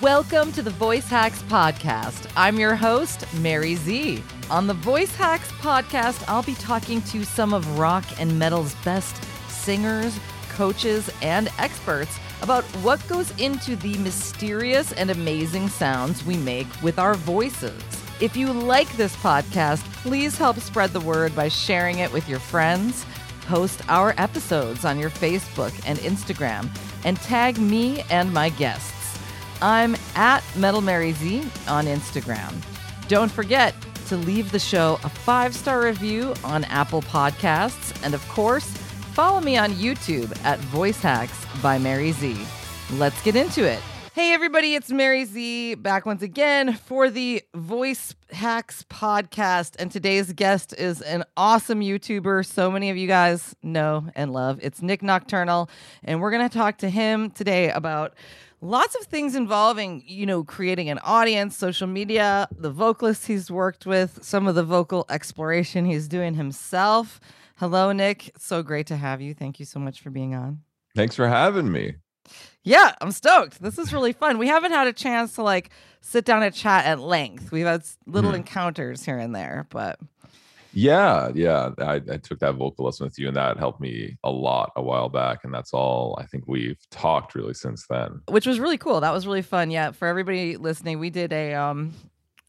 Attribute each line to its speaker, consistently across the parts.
Speaker 1: Welcome to the Voice Hacks Podcast. I'm your host, Mary Z. On the Voice Hacks Podcast, I'll be talking to some of rock and metal's best singers, coaches, and experts about what goes into the mysterious and amazing sounds we make with our voices. If you like this podcast, please help spread the word by sharing it with your friends. Post our episodes on your Facebook and Instagram and tag me and my guests. I'm at Metal Mary Z on Instagram. Don't forget to leave the show a five star review on Apple Podcasts. And of course, follow me on YouTube at Voice Hacks by Mary Z. Let's get into it. Hey, everybody, it's Mary Z back once again for the Voice Hacks podcast. And today's guest is an awesome YouTuber. So many of you guys know and love. It's Nik Nocturnal. And we're going to talk to him today about lots of things involving you know creating an audience social media the vocalists he's worked with some of the vocal exploration he's doing himself. Hello Nik. So great to have you. Thank you so much for being on.
Speaker 2: Thanks for having me.
Speaker 1: Yeah i'm stoked. This is really fun. We haven't had a chance to like sit down and chat at length. We've had little mm. encounters here and there but
Speaker 2: yeah, yeah. I, I, took that vocal lesson with you, and that helped me a lot a while back. And that's all I think we've talked really since then.
Speaker 1: Which was really cool. That was really fun. Yeah, for everybody listening, we did a um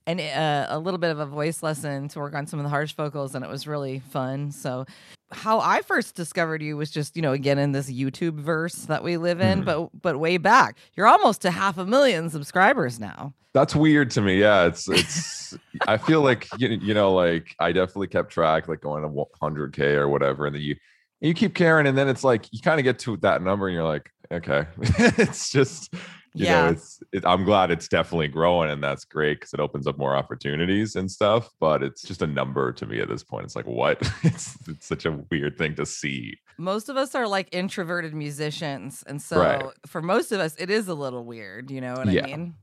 Speaker 1: and uh, a little bit of a voice lesson to work on some of the harsh vocals, and it was really fun. So, how I first discovered you was just you know again in this YouTube verse that we live in, mm. but but way back, you're almost to half a million subscribers now.
Speaker 2: That's weird to me. Yeah, it's it's. I feel like you, you know, like I definitely kept track, like going to 100k or whatever, and then you you keep caring, and then it's like you kind of get to that number, and you're like, okay, it's just you yeah. know, it's it, I'm glad it's definitely growing, and that's great because it opens up more opportunities and stuff. But it's just a number to me at this point. It's like what? it's it's such a weird thing to see.
Speaker 1: Most of us are like introverted musicians, and so right. for most of us, it is a little weird. You know what yeah. I mean?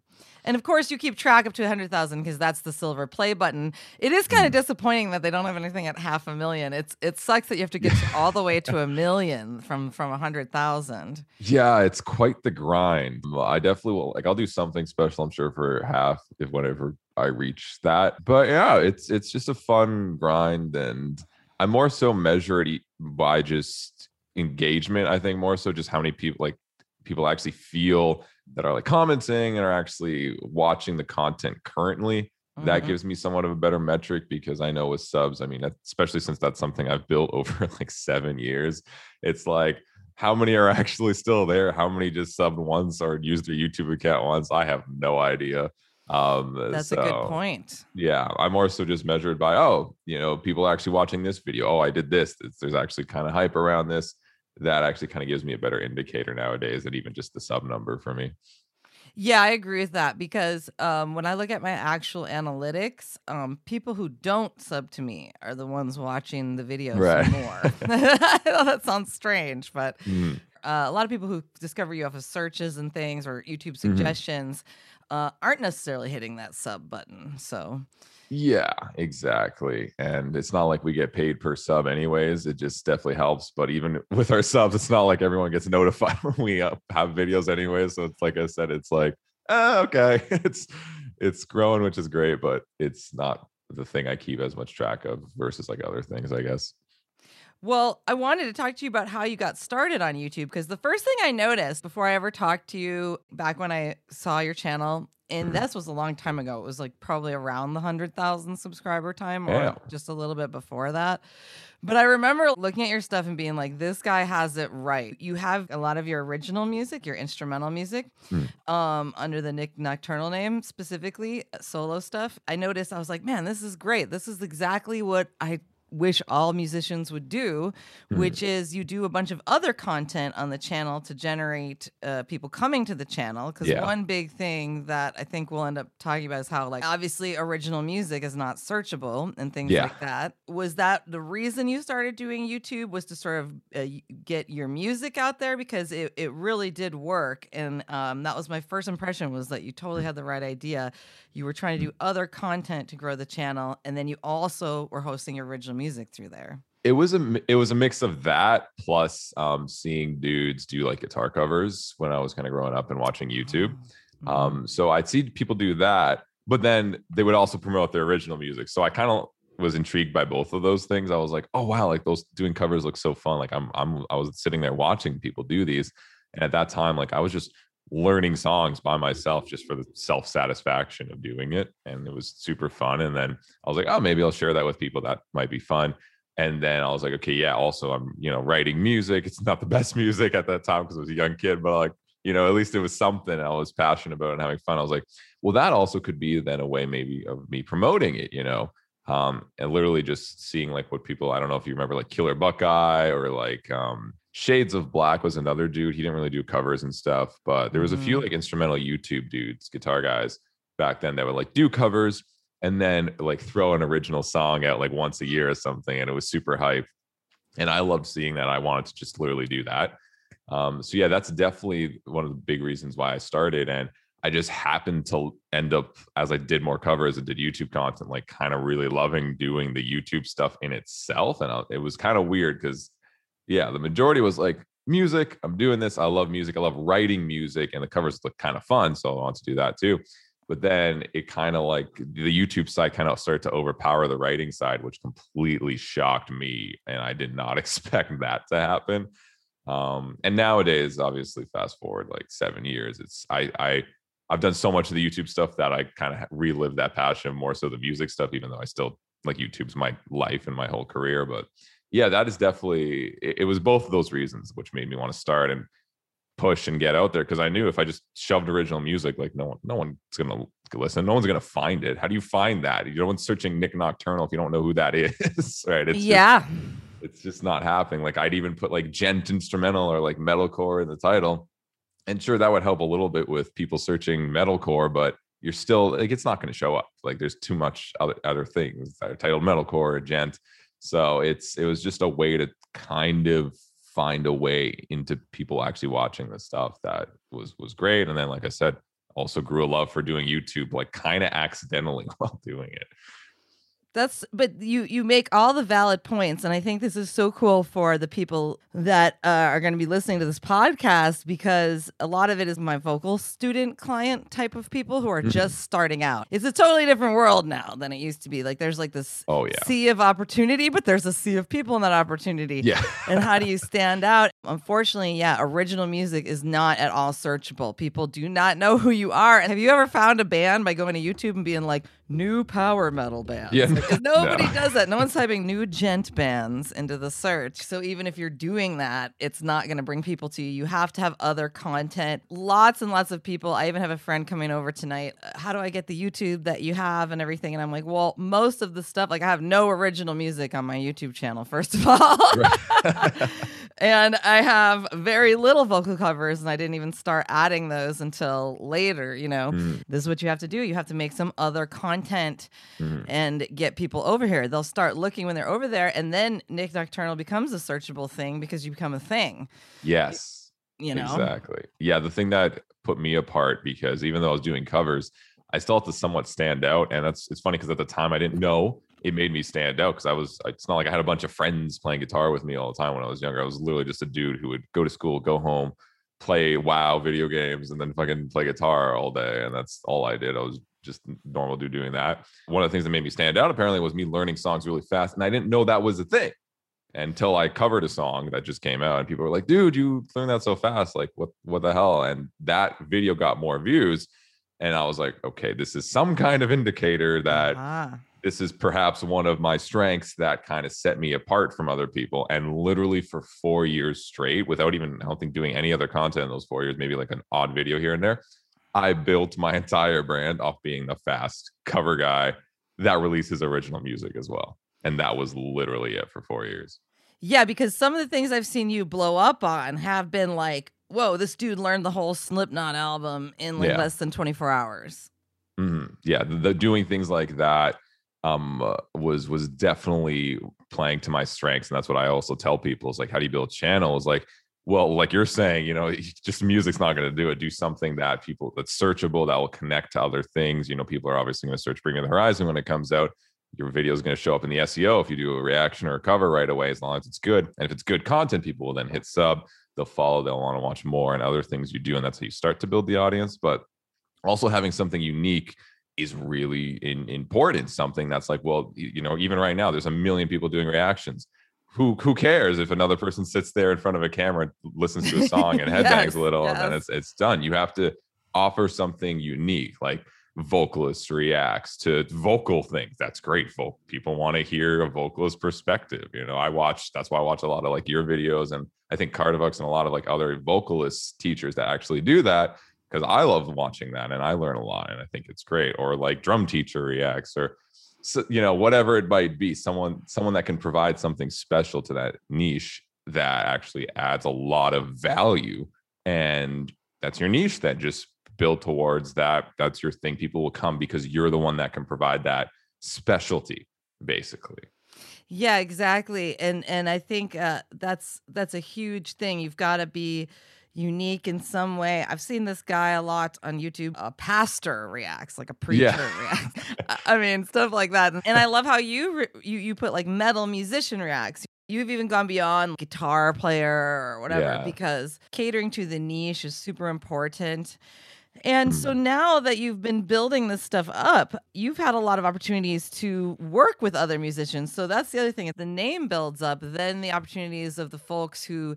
Speaker 1: And of course, you keep track up to 100,000 because that's the silver play button. It is kind of mm. disappointing that they don't have anything at half a million. It's it sucks that you have to get all the way to a million from from 100,000.
Speaker 2: Yeah, it's quite the grind. I definitely will like I'll do something special I'm sure for half if whenever I reach that. But yeah, it's it's just a fun grind and I'm more so measured by just engagement. I think more so just how many people like people actually feel that are like commenting and are actually watching the content currently mm-hmm. that gives me somewhat of a better metric because i know with subs i mean especially since that's something i've built over like seven years it's like how many are actually still there? How many just subbed once or used their youtube account once? I have no idea. Um
Speaker 1: that's so, a good point.
Speaker 2: yeah i'm also just measured by oh you know people actually watching this video. Oh i did this. It's, there's actually kind of hype around this that actually kind of gives me a better indicator nowadays than even just the sub number for me.
Speaker 1: Yeah, I agree with that because um, when I look at my actual analytics, um, people who don't sub to me are the ones watching the videos right. more. I know that sounds strange, but mm. uh, a lot of people who discover you off of searches and things or YouTube mm-hmm. suggestions mm-hmm. uh, aren't necessarily hitting that sub button. So
Speaker 2: yeah, exactly. And it's not like we get paid per sub, anyways. It just definitely helps. But even with our subs, it's not like everyone gets notified when we uh, have videos, anyway. So it's like I said, it's like, oh, okay, it's it's growing, which is great, but it's not the thing I keep as much track of versus like other things, I guess.
Speaker 1: Well, I wanted to talk to you about how you got started on YouTube because the first thing I noticed before I ever talked to you back when I saw your channel and mm-hmm. this was a long time ago. It was like probably around the 100,000 subscriber time or yeah. just a little bit before that. But I remember looking at your stuff and being like, this guy has it right. You have a lot of your original music, your instrumental music, mm. um, under the Nik Nocturnal name, specifically uh, solo stuff. I noticed, I was like, man, this is great. This is exactly what I wish all musicians would do,
Speaker 2: Mhm.
Speaker 1: which is you do a bunch of other content on the channel to generate uh, people coming to the channel. Because
Speaker 2: Yeah.
Speaker 1: one big thing that I think we'll end up talking about is how, like, obviously original music is not searchable and things
Speaker 2: Yeah.
Speaker 1: like that. Was that the reason you started doing YouTube? Was to sort of uh, get your music out there because it, it really did work, and um, that was my first impression was that you totally had the right idea. You were trying to do other content to grow the channel, and then you also were hosting original music through there.
Speaker 2: it was a it was a mix of that plus um seeing dudes do like guitar covers when I was kind of growing up and watching YouTube.
Speaker 1: Mhm.
Speaker 2: Um, so I'd see people do that, but then they would also promote their original music. So I kind of was intrigued by both of those things. I was like, oh wow, like those doing covers look so fun. Like I'm I'm I was sitting there watching people do these. And at that time, like I was just learning songs by myself just for the self-satisfaction of doing it. And it was super fun. And then I was like, oh, maybe I'll share that with people. That might be fun. And then I was like, okay, yeah, also I'm, you know, writing music. It's not the best music at that time because I was a young kid, but like you know, at least it was something I was passionate about and having fun. I was like, well, that also could be then a way maybe of me promoting it, you know, um, and literally just seeing like what people, I don't know if you remember like Killer Buckeye or like um, Shades of Black was another dude. He didn't really do covers and stuff, but there was a few like instrumental YouTube dudes, guitar guys back then that would like do covers and then like throw an original song out like once a year or something. And it was super hype. And I loved seeing that. I wanted to just literally do that. Um, so yeah, that's definitely one of the big reasons why I started. And I just happened to end up as I did more covers and did YouTube content, like kind of really loving doing the YouTube stuff in itself. And I, it was kind of weird because, yeah, the majority was like music. I'm doing this. I love music. I love writing music, and the covers look kind of fun. So I want to do that too. But then it kind of like the YouTube side kind of started to overpower the writing side, which completely shocked me. And I did not expect that to happen um and nowadays obviously fast forward like seven years it's i i i've done so much of the youtube stuff that i kind of relive that passion more so the music stuff even though i still like youtube's my life and my whole career but yeah that is definitely it, it was both of those reasons which made me want to start and push and get out there because i knew if i just shoved original music like no one no one's gonna listen no one's gonna find it how do you find that You no one's searching Nik Nocturnal if you don't know who that is right it's just-
Speaker 1: yeah.
Speaker 2: it's just not happening. Like I'd even put like djent instrumental or like metalcore in the title. And sure, that would help a little bit with people searching metalcore, but you're still like it's not going to show up. Like there's too much other other things that are titled metalcore or djent. So it's it was just a way to kind of find a way into people actually watching the stuff that was was great. And then, like I said, also grew a love for doing YouTube, like kind of accidentally while doing it.
Speaker 1: That's but you you make all the valid points, and I think this is so cool for the people that uh, are going to be listening to this podcast because a lot of it is my vocal student client type of people who are
Speaker 2: Mhm.
Speaker 1: just starting out. It's a totally different world now than it used to be. Like there's like this
Speaker 2: Oh yeah.
Speaker 1: sea of opportunity, but there's a sea of people in that opportunity.
Speaker 2: Yeah.
Speaker 1: and how do you stand out? Unfortunately, yeah, original music is not at all searchable. People do not know who you are. And Have you ever found a band by going to YouTube and being like new power metal band?
Speaker 2: Yeah,
Speaker 1: Because nobody
Speaker 2: no.
Speaker 1: does that. No one's typing new djent bands into the search. So even if you're doing that, it's not going to bring people to you. You have to have other content. Lots and lots of people. I even have a friend coming over tonight. "Uh, How do I get the YouTube that you have and everything? And I'm like, well, most of the stuff, like I have no original music on my YouTube channel, first of all. and I have very little vocal covers, and I didn't even start adding those until later. You know,
Speaker 2: Mm,
Speaker 1: this is what you have to do. You have to make some other content
Speaker 2: mhm.
Speaker 1: and get people over here. They'll start looking when they're over there, and then Nik Nocturnal becomes a searchable thing because you become a thing.
Speaker 2: Yes.
Speaker 1: You know,
Speaker 2: Exactly. Yeah. The thing that put me apart because even though I was doing covers, I still have to somewhat stand out. And that's it's funny because at the time I didn't know it made me stand out because I was it's not like I had a bunch of friends playing guitar with me all the time when I was younger. I was literally just a dude who would go to school, go home, play WoW video games, and then fucking play guitar all day. And that's all I did. I was just normal dude doing that. One of the things that made me stand out apparently was me learning songs really fast. And I didn't know that was a thing until I covered a song that just came out and people were like, dude, you learned that so fast. Like, what what the hell? And that video got more views. And I was like, okay, this is some kind of indicator that
Speaker 1: Ah.
Speaker 2: This is perhaps one of my strengths that kind of set me apart from other people. And literally for four years straight, without even, I don't think, doing any other content in those four years, maybe like an odd video here and there, I built my entire brand off being the fast cover guy that releases original music as well. and that was literally it for four years.
Speaker 1: Yeah, because some of the things I've seen you blow up on have been like, whoa, this dude learned the whole Slipknot album in like
Speaker 2: Yeah.
Speaker 1: less than 24 hours.
Speaker 2: Mhm. Yeah, the, the doing things like that um uh, was was definitely playing to my strengths, and that's what I also tell people is like, how do you build channels? like, well, like you're saying, you know, just music's not going to do it. Do something that people that's searchable that will connect to other things. You know, people are obviously going to search Bring Me the Horizon when it comes out. Your video is going to show up in the SEO if you do a reaction or a cover right away, as long as it's good. And if it's good content, people will then hit sub. They'll follow. They'll want to watch more and other things you do, and that's how you start to build the audience. But also having something unique is really in, important something that's like well you know even right now there's a million people doing reactions. Who who cares if another person sits there in front of a camera listens to a song and headbangs
Speaker 1: Yes,
Speaker 2: a little and then it's it's done. You have to offer something unique like vocalist reacts to vocal things. That's great. Folk people want to hear a vocalist perspective you know i watch that's why i watch a lot of like your videos and i think cardivux and a lot of like other vocalist teachers that actually do that because I love watching that and I learn a lot and I think it's great. Or like drum teacher reacts or you know whatever it might be, someone someone that can provide something special to that niche that actually adds a lot of value and that's your niche that just build towards that that's your thing people will come because you're the one that can provide that specialty basically
Speaker 1: Yeah, exactly. And and I think uh, that's that's a huge thing. You've got to be unique in some way. I've seen this guy a lot on YouTube. A pastor reacts like a preacher
Speaker 2: Yeah.
Speaker 1: reacts. I- mean, stuff like that. And I love how you re- you you put like metal musician reacts. You've even gone beyond guitar player or whatever
Speaker 2: Yeah.
Speaker 1: because catering to the niche is super important. And so mm-hmm. now that you've been building this stuff up, you've had a lot of opportunities to work with other musicians. So that's the other thing. If the name builds up, then the opportunities of the folks who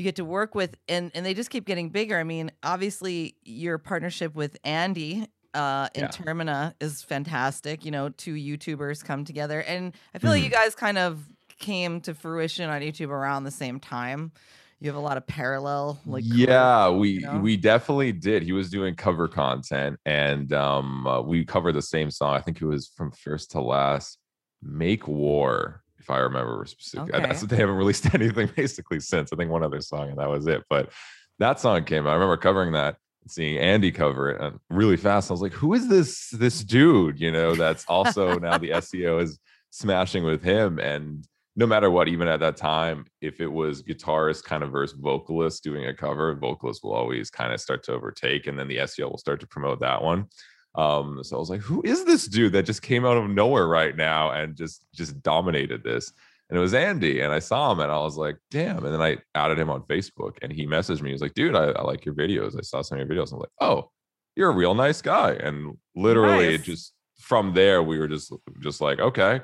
Speaker 1: you get to work with and and they just keep getting bigger. I mean, obviously your partnership with Andy uh in
Speaker 2: Yeah.
Speaker 1: Termina is fantastic. You know, two YouTubers come together and I feel like you guys kind of came to fruition on YouTube around the same time. You have a lot of parallel like
Speaker 2: yeah we
Speaker 1: know?
Speaker 2: we definitely did he was doing cover content and um uh, we covered the same song i think it was from first to last make war if i remember specifically
Speaker 1: Okay.
Speaker 2: that's they haven't released anything basically since i think one other song and that was it but that song came i remember covering that and seeing andy cover it and really fast i was like who is this this dude you know that's also now the seo is smashing with him and no matter what, even at that time, if it was guitarist kind of versus vocalist doing a cover, vocalist will always kind of start to overtake, and then the SEO will start to promote that one. Um, so I was like, who is this dude that just came out of nowhere right now and just just dominated this? And it was Andy, and I saw him, and I was like, damn. And then I added him on Facebook, and he messaged me. He was like, dude, I, I like your videos. I saw some of your videos. I'm like, oh, you're a real nice guy. And literally,
Speaker 1: Nice.
Speaker 2: just from there, we were just just like, okay.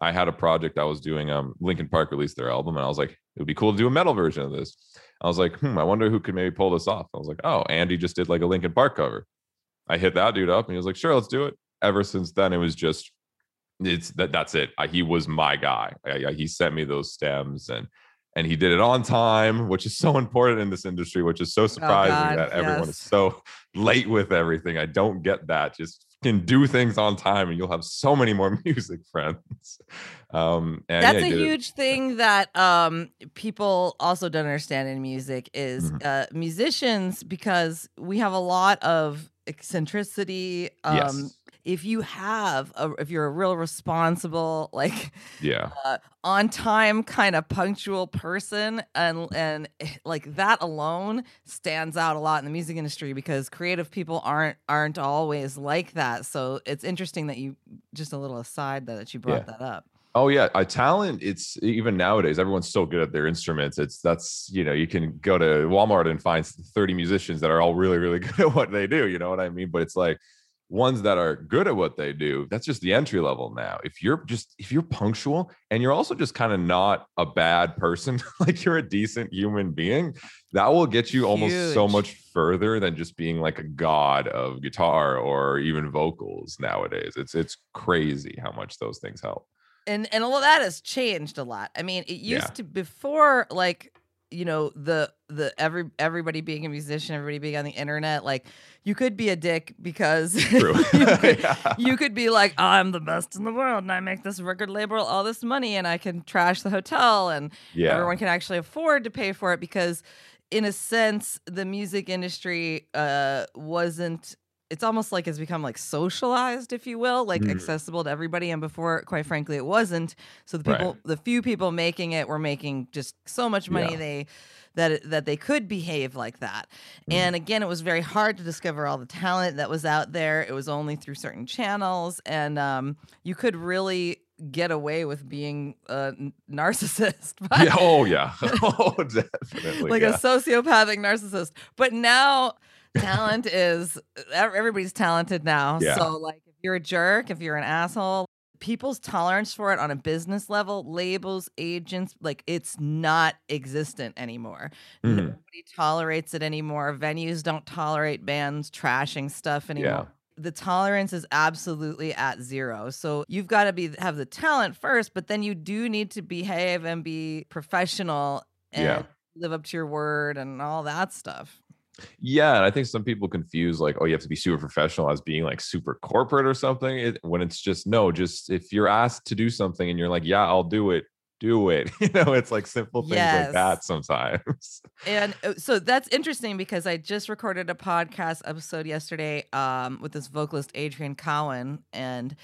Speaker 2: I had a project I was doing. Um, Linkin Park released their album, and I was like, it would be cool to do a metal version of this. I was like, hmm, I wonder who could maybe pull this off. I was like, oh, Andy just did like a Linkin Park cover. I hit that dude up, and he was like, sure, let's do it. Ever since then, it was just, it's that that's it. I, he was my guy. I, I- he sent me those stems, and and he did it on time, which is so important in this industry, which is so surprising
Speaker 1: Oh, God,
Speaker 2: that everyone is so late with everything. I don't get that. Just can do things on time, and you'll have so many more music friends. Um, and
Speaker 1: That's
Speaker 2: yeah,
Speaker 1: a
Speaker 2: did it-
Speaker 1: huge thing that um people also don't understand in music is
Speaker 2: Mhm.
Speaker 1: uh musicians because we have a lot of eccentricity um
Speaker 2: Yes.
Speaker 1: if you have a, if you're a real responsible like
Speaker 2: Yeah.
Speaker 1: uh, on time kind of punctual person and and eh, like that alone stands out a lot in the music industry because creative people aren't aren't always like that so it's interesting that you just a little aside that you brought
Speaker 2: Yeah.
Speaker 1: that up
Speaker 2: Oh yeah, a talent. It's even nowadays. Everyone's so good at their instruments. It's that's you know you can go to Walmart and find thirty musicians that are all really really good at what they do. You know what I mean? But it's like ones that are good at what they do. That's just the entry level now. If you're just if you're punctual and you're also just kind of not a bad person, like you're a decent human being, that will get you almost so much further than just being like a god of guitar or even vocals nowadays. It's it's crazy how much those things help.
Speaker 1: And and all of that has changed a lot. I mean, it used
Speaker 2: Yeah.
Speaker 1: to before like you know the the every everybody being a musician everybody being on the internet like you could be a dick because
Speaker 2: True.
Speaker 1: you, could,
Speaker 2: Yeah.
Speaker 1: you could be like i'm the best in the world and i make this record label all this money and i can trash the hotel and
Speaker 2: yeah.
Speaker 1: everyone can actually afford to pay for it because in a sense the music industry uh wasn't it's almost like it's become like socialized if you will like
Speaker 2: Mm.
Speaker 1: accessible to everybody and before quite frankly it wasn't so the
Speaker 2: Right.
Speaker 1: people the few people making it were making just so much money
Speaker 2: Yeah.
Speaker 1: they that it, that they could behave like that
Speaker 2: Mm.
Speaker 1: and again it was very hard to discover all the talent that was out there it was only through certain channels and um you could really get away with being a narcissist by-
Speaker 2: yeah. Oh yeah. Oh definitely.
Speaker 1: like
Speaker 2: yeah.
Speaker 1: a sociopathic narcissist. But now talent is everybody's talented now.
Speaker 2: Yeah.
Speaker 1: So like if you're a jerk, if you're an asshole, people's tolerance for it on a business level, labels, agents, like it's not existent anymore.
Speaker 2: Mhm.
Speaker 1: Nobody tolerates it anymore. Venues don't tolerate bands trashing stuff anymore.
Speaker 2: Yeah.
Speaker 1: The tolerance is absolutely at zero. So you've got to be have the talent first, but then you do need to behave and be professional and
Speaker 2: Yeah.
Speaker 1: live up to your word and all that stuff.
Speaker 2: Yeah, and I think some people confuse like, oh, you have to be super professional as being like super corporate or something. It, when it's just no, just if you're asked to do something and you're like, yeah, I'll do it, do it. You know, it's like simple things
Speaker 1: Yes.
Speaker 2: like that sometimes.
Speaker 1: And uh, so that's interesting because I just recorded a podcast episode yesterday um, with this vocalist Adrienne Cowan, and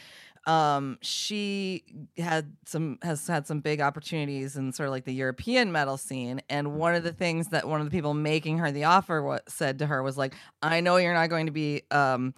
Speaker 1: um, she had some has had some big opportunities in sort of like the European metal scene. And one of the things that one of the people making her the offer what said to her was like, "I know you're not going to be." Um,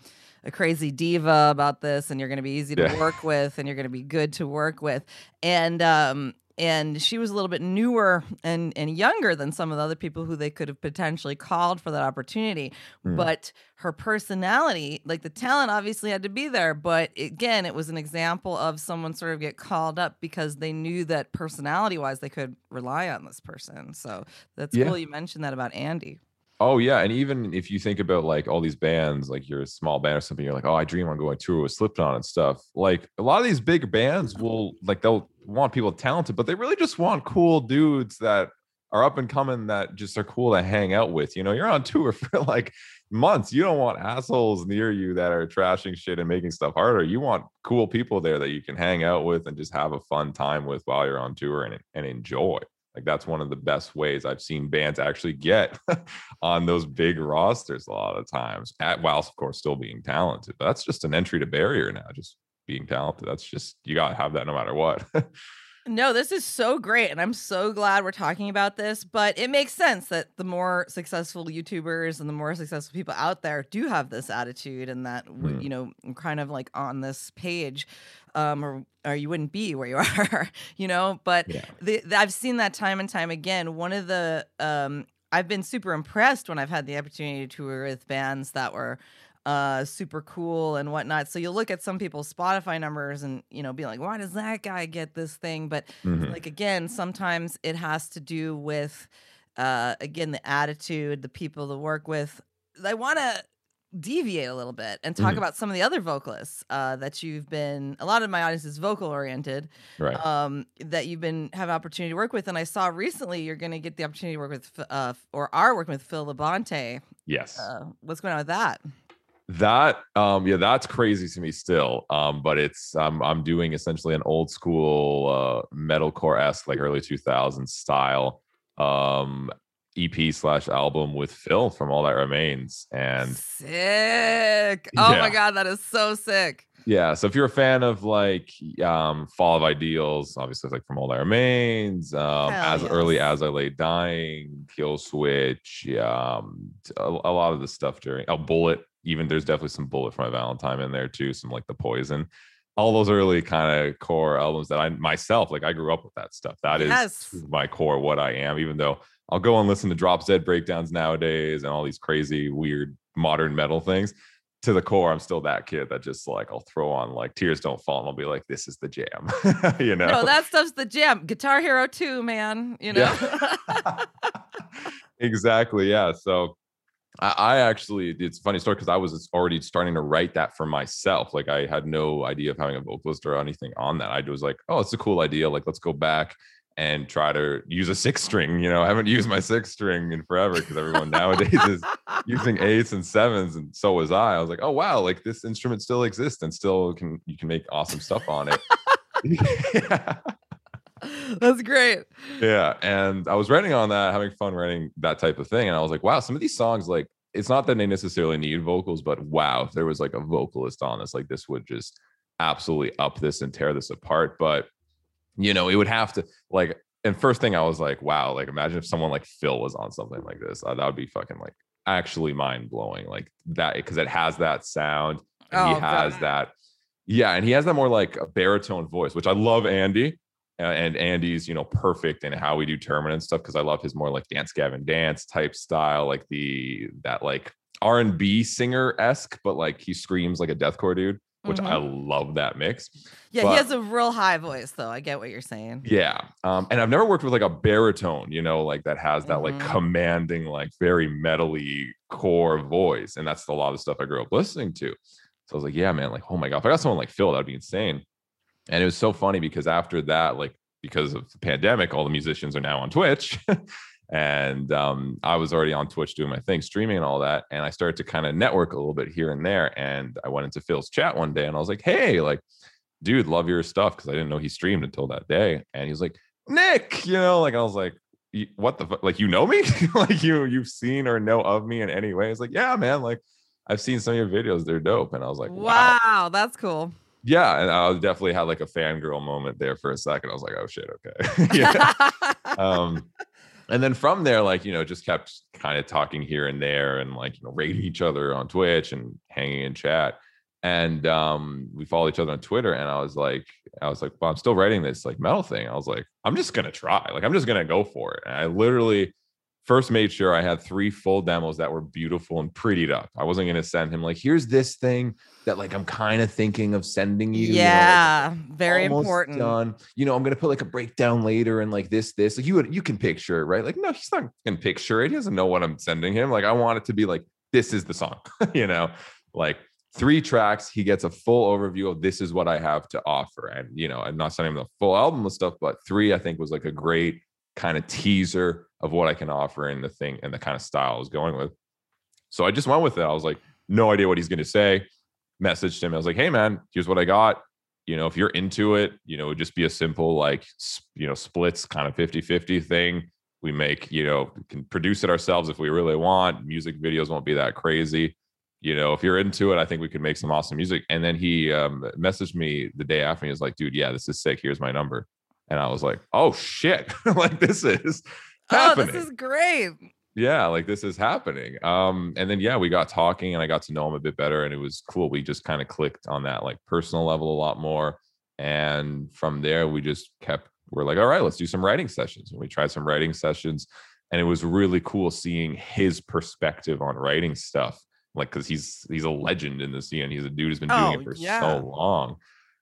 Speaker 1: a crazy diva about this and you're going to be easy to
Speaker 2: Yeah.
Speaker 1: work with and you're going to be good to work with and um and she was a little bit newer and and younger than some of the other people who they could have potentially called for that opportunity
Speaker 2: Mm.
Speaker 1: but her personality like the talent obviously had to be there but again it was an example of someone sort of get called up because they knew that personality wise they could rely on this person so that's
Speaker 2: Yeah.
Speaker 1: cool you mentioned that about andy
Speaker 2: Oh yeah, and even if you think about like all these bands, like you're a small band or something, you're like, oh, I dream on going tour with Slipknot and stuff. Like a lot of these big bands will like they'll want people talented, but they really just want cool dudes that are up and coming that just are cool to hang out with. You know, you're on tour for like months. You don't want assholes near you that are trashing shit and making stuff harder. You want cool people there that you can hang out with and just have a fun time with while you're on tour and, and enjoy. Like that's one of the best ways I've seen bands actually get on those big rosters a lot of times, at while of course still being talented. But that's just an entry to barrier now, just being talented. That's just you gotta have that no matter what.
Speaker 1: No, this is so great. And I'm so glad we're talking about this. But it makes sense that the more successful YouTubers and the more successful people out there do have this attitude and that,
Speaker 2: Mm.
Speaker 1: you know, kind of like on this page, um, or, or you wouldn't be where you are, you know? But
Speaker 2: Yeah.
Speaker 1: the, the- I've seen that time and time again. One of the, um, I've been super impressed when I've had the opportunity to tour with bands that were uh super cool and whatnot so you'll look at some people's spotify numbers and you know be like why does that guy get this thing but
Speaker 2: Mhm.
Speaker 1: like again sometimes it has to do with uh again the attitude the people to work with i want to deviate a little bit and talk
Speaker 2: Mhm.
Speaker 1: about some of the other vocalists uh that you've been a lot of my audience is vocal oriented
Speaker 2: Right.
Speaker 1: um that you've been have opportunity to work with and i saw recently you're going to get the opportunity to work with uh or are working with phil labonte
Speaker 2: yes.
Speaker 1: uh what's going on with that
Speaker 2: That um yeah, that's crazy to me still. Um, but it's um I'm doing essentially an old school uh metalcore esque like early 2000s style um EP slash album with Phil from All That Remains. And
Speaker 1: sick oh my god that is so sick
Speaker 2: yeah, so if you're a fan of like um Fall of Ideals, obviously it's like from All That Remains, um
Speaker 1: Hell
Speaker 2: as early as I lay dying, Killswitch, um a, a lot of the stuff during oh Bullet, even there's definitely some Bullet for My Valentine in there too, some like the poison. All those early kind of core albums that I myself like I grew up with that stuff. That is
Speaker 1: Yes.
Speaker 2: my core, what I am, even though I'll go and listen to Drop Dead breakdowns nowadays and all these crazy, weird modern metal things to the core, I'm still that kid that just like I'll throw on like Tears Don't Fall and I'll be like, this is the jam. you know?
Speaker 1: no that stuff's the jam guitar hero 2 man you know
Speaker 2: Yeah. exactly. Yeah. So I, I actually it's a funny story because I was already starting to write that for myself. Like I had no idea of having a vocalist or anything on that. I was like, oh, it's a cool idea. Like, let's go back and try to use a six string. You know, I haven't used my six string in forever because everyone nowadays is using eights and sevens, and so was I. I was like, oh wow, like this instrument still exists and still can you can make awesome stuff on it.
Speaker 1: yeah. That's great.
Speaker 2: Yeah. And I was writing on that, having fun writing that type of thing. And I was like, wow, some of these songs, like, it's not that they necessarily need vocals, but wow, if there was like a vocalist on this, like this would just absolutely up this and tear this apart. But you know, it would have to like, and first thing I was like, wow, like imagine if someone like Phil was on something like this. Uh, that would be fucking like actually mind blowing. Like that, because it has that sound. And oh, he has God. that. Yeah. And he has that more like a baritone voice, which I love Andy. And Andy's, you know, perfect in how we do Termina and stuff because I love his more like Dance Gavin Dance type style, like the that like R and B singer esque, but like he screams like a deathcore dude which mm-hmm. I love that mix.
Speaker 1: Yeah, but, he has a real high voice, though. I get what you're saying.
Speaker 2: Yeah, um, and I've never worked with like a baritone, you know, like that has that mm-hmm. like commanding, like very metally core voice, and that's a lot of stuff I grew up listening to. So I was like, yeah, man, like, oh my god, if I got someone like Phil, that'd be insane. And it was so funny because after that, like, because of the pandemic, all the musicians are now on Twitch. and um, I was already on Twitch doing my thing, streaming and all that. And I started to kind of network a little bit here and there. And I went into Phil's chat one day and I was like, hey, like, dude, love your stuff. Cause I didn't know he streamed until that day. And he was like, Nik, you know, like I was like, what the fuck? Like, you know me? like you, you've seen or know of me in any way? It's like, yeah, man, like I've seen some of your videos. They're dope. And I was like, wow,
Speaker 1: wow that's cool.
Speaker 2: Yeah. And I definitely had like a fangirl moment there for a second. I was like, oh shit, okay. yeah. um, and then from there like you know just kept kind of talking here and there and like you know raiding each other on twitch and hanging in chat and um we follow each other on twitter and i was like i was like well i'm still writing this like metal thing i was like i'm just gonna try like i'm just gonna go for it and i literally first made sure I had three full demos that were beautiful and prettied up. I wasn't going to send him like, here's this thing that like I'm kind of thinking of sending you.
Speaker 1: Yeah,
Speaker 2: you know, like,
Speaker 1: very important.
Speaker 2: Done. You know, I'm going to put like a breakdown later and like this, this. Like you would, you can picture it, right? Like, no, he's not going to picture it. He doesn't know what I'm sending him. Like, I want it to be like, this is the song. you know, like three tracks. He gets a full overview of this is what I have to offer. And you know, I'm not sending him the full album of stuff, but three I think was like a great kind of teaser of what I can offer and the thing and the kind of style I was going with. So I just went with it. I was like, no idea what he's going to say. Messaged him. I was like, hey man, here's what I got. You know, if you're into it, you know, it would just be a simple like, you know, splits kind of 50 50 thing. We make, you know, can produce it ourselves if we really want. Music videos won't be that crazy. You know, if you're into it, I think we could make some awesome music. And then he um, messaged me the day after. And he was like, dude, yeah, this is sick. Here's my number. And I was like, oh shit, like this is happening.
Speaker 1: Oh, this is great.
Speaker 2: Yeah, like this is happening. Um, and then yeah, we got talking and I got to know him a bit better, and it was cool. We just kind of clicked on that like personal level a lot more. And from there, we just kept, we're like, all right, let's do some writing sessions. And we tried some writing sessions, and it was really cool seeing his perspective on writing stuff. Like, cause he's he's a legend in the scene. He's a dude who's been doing oh, it for yeah. so long.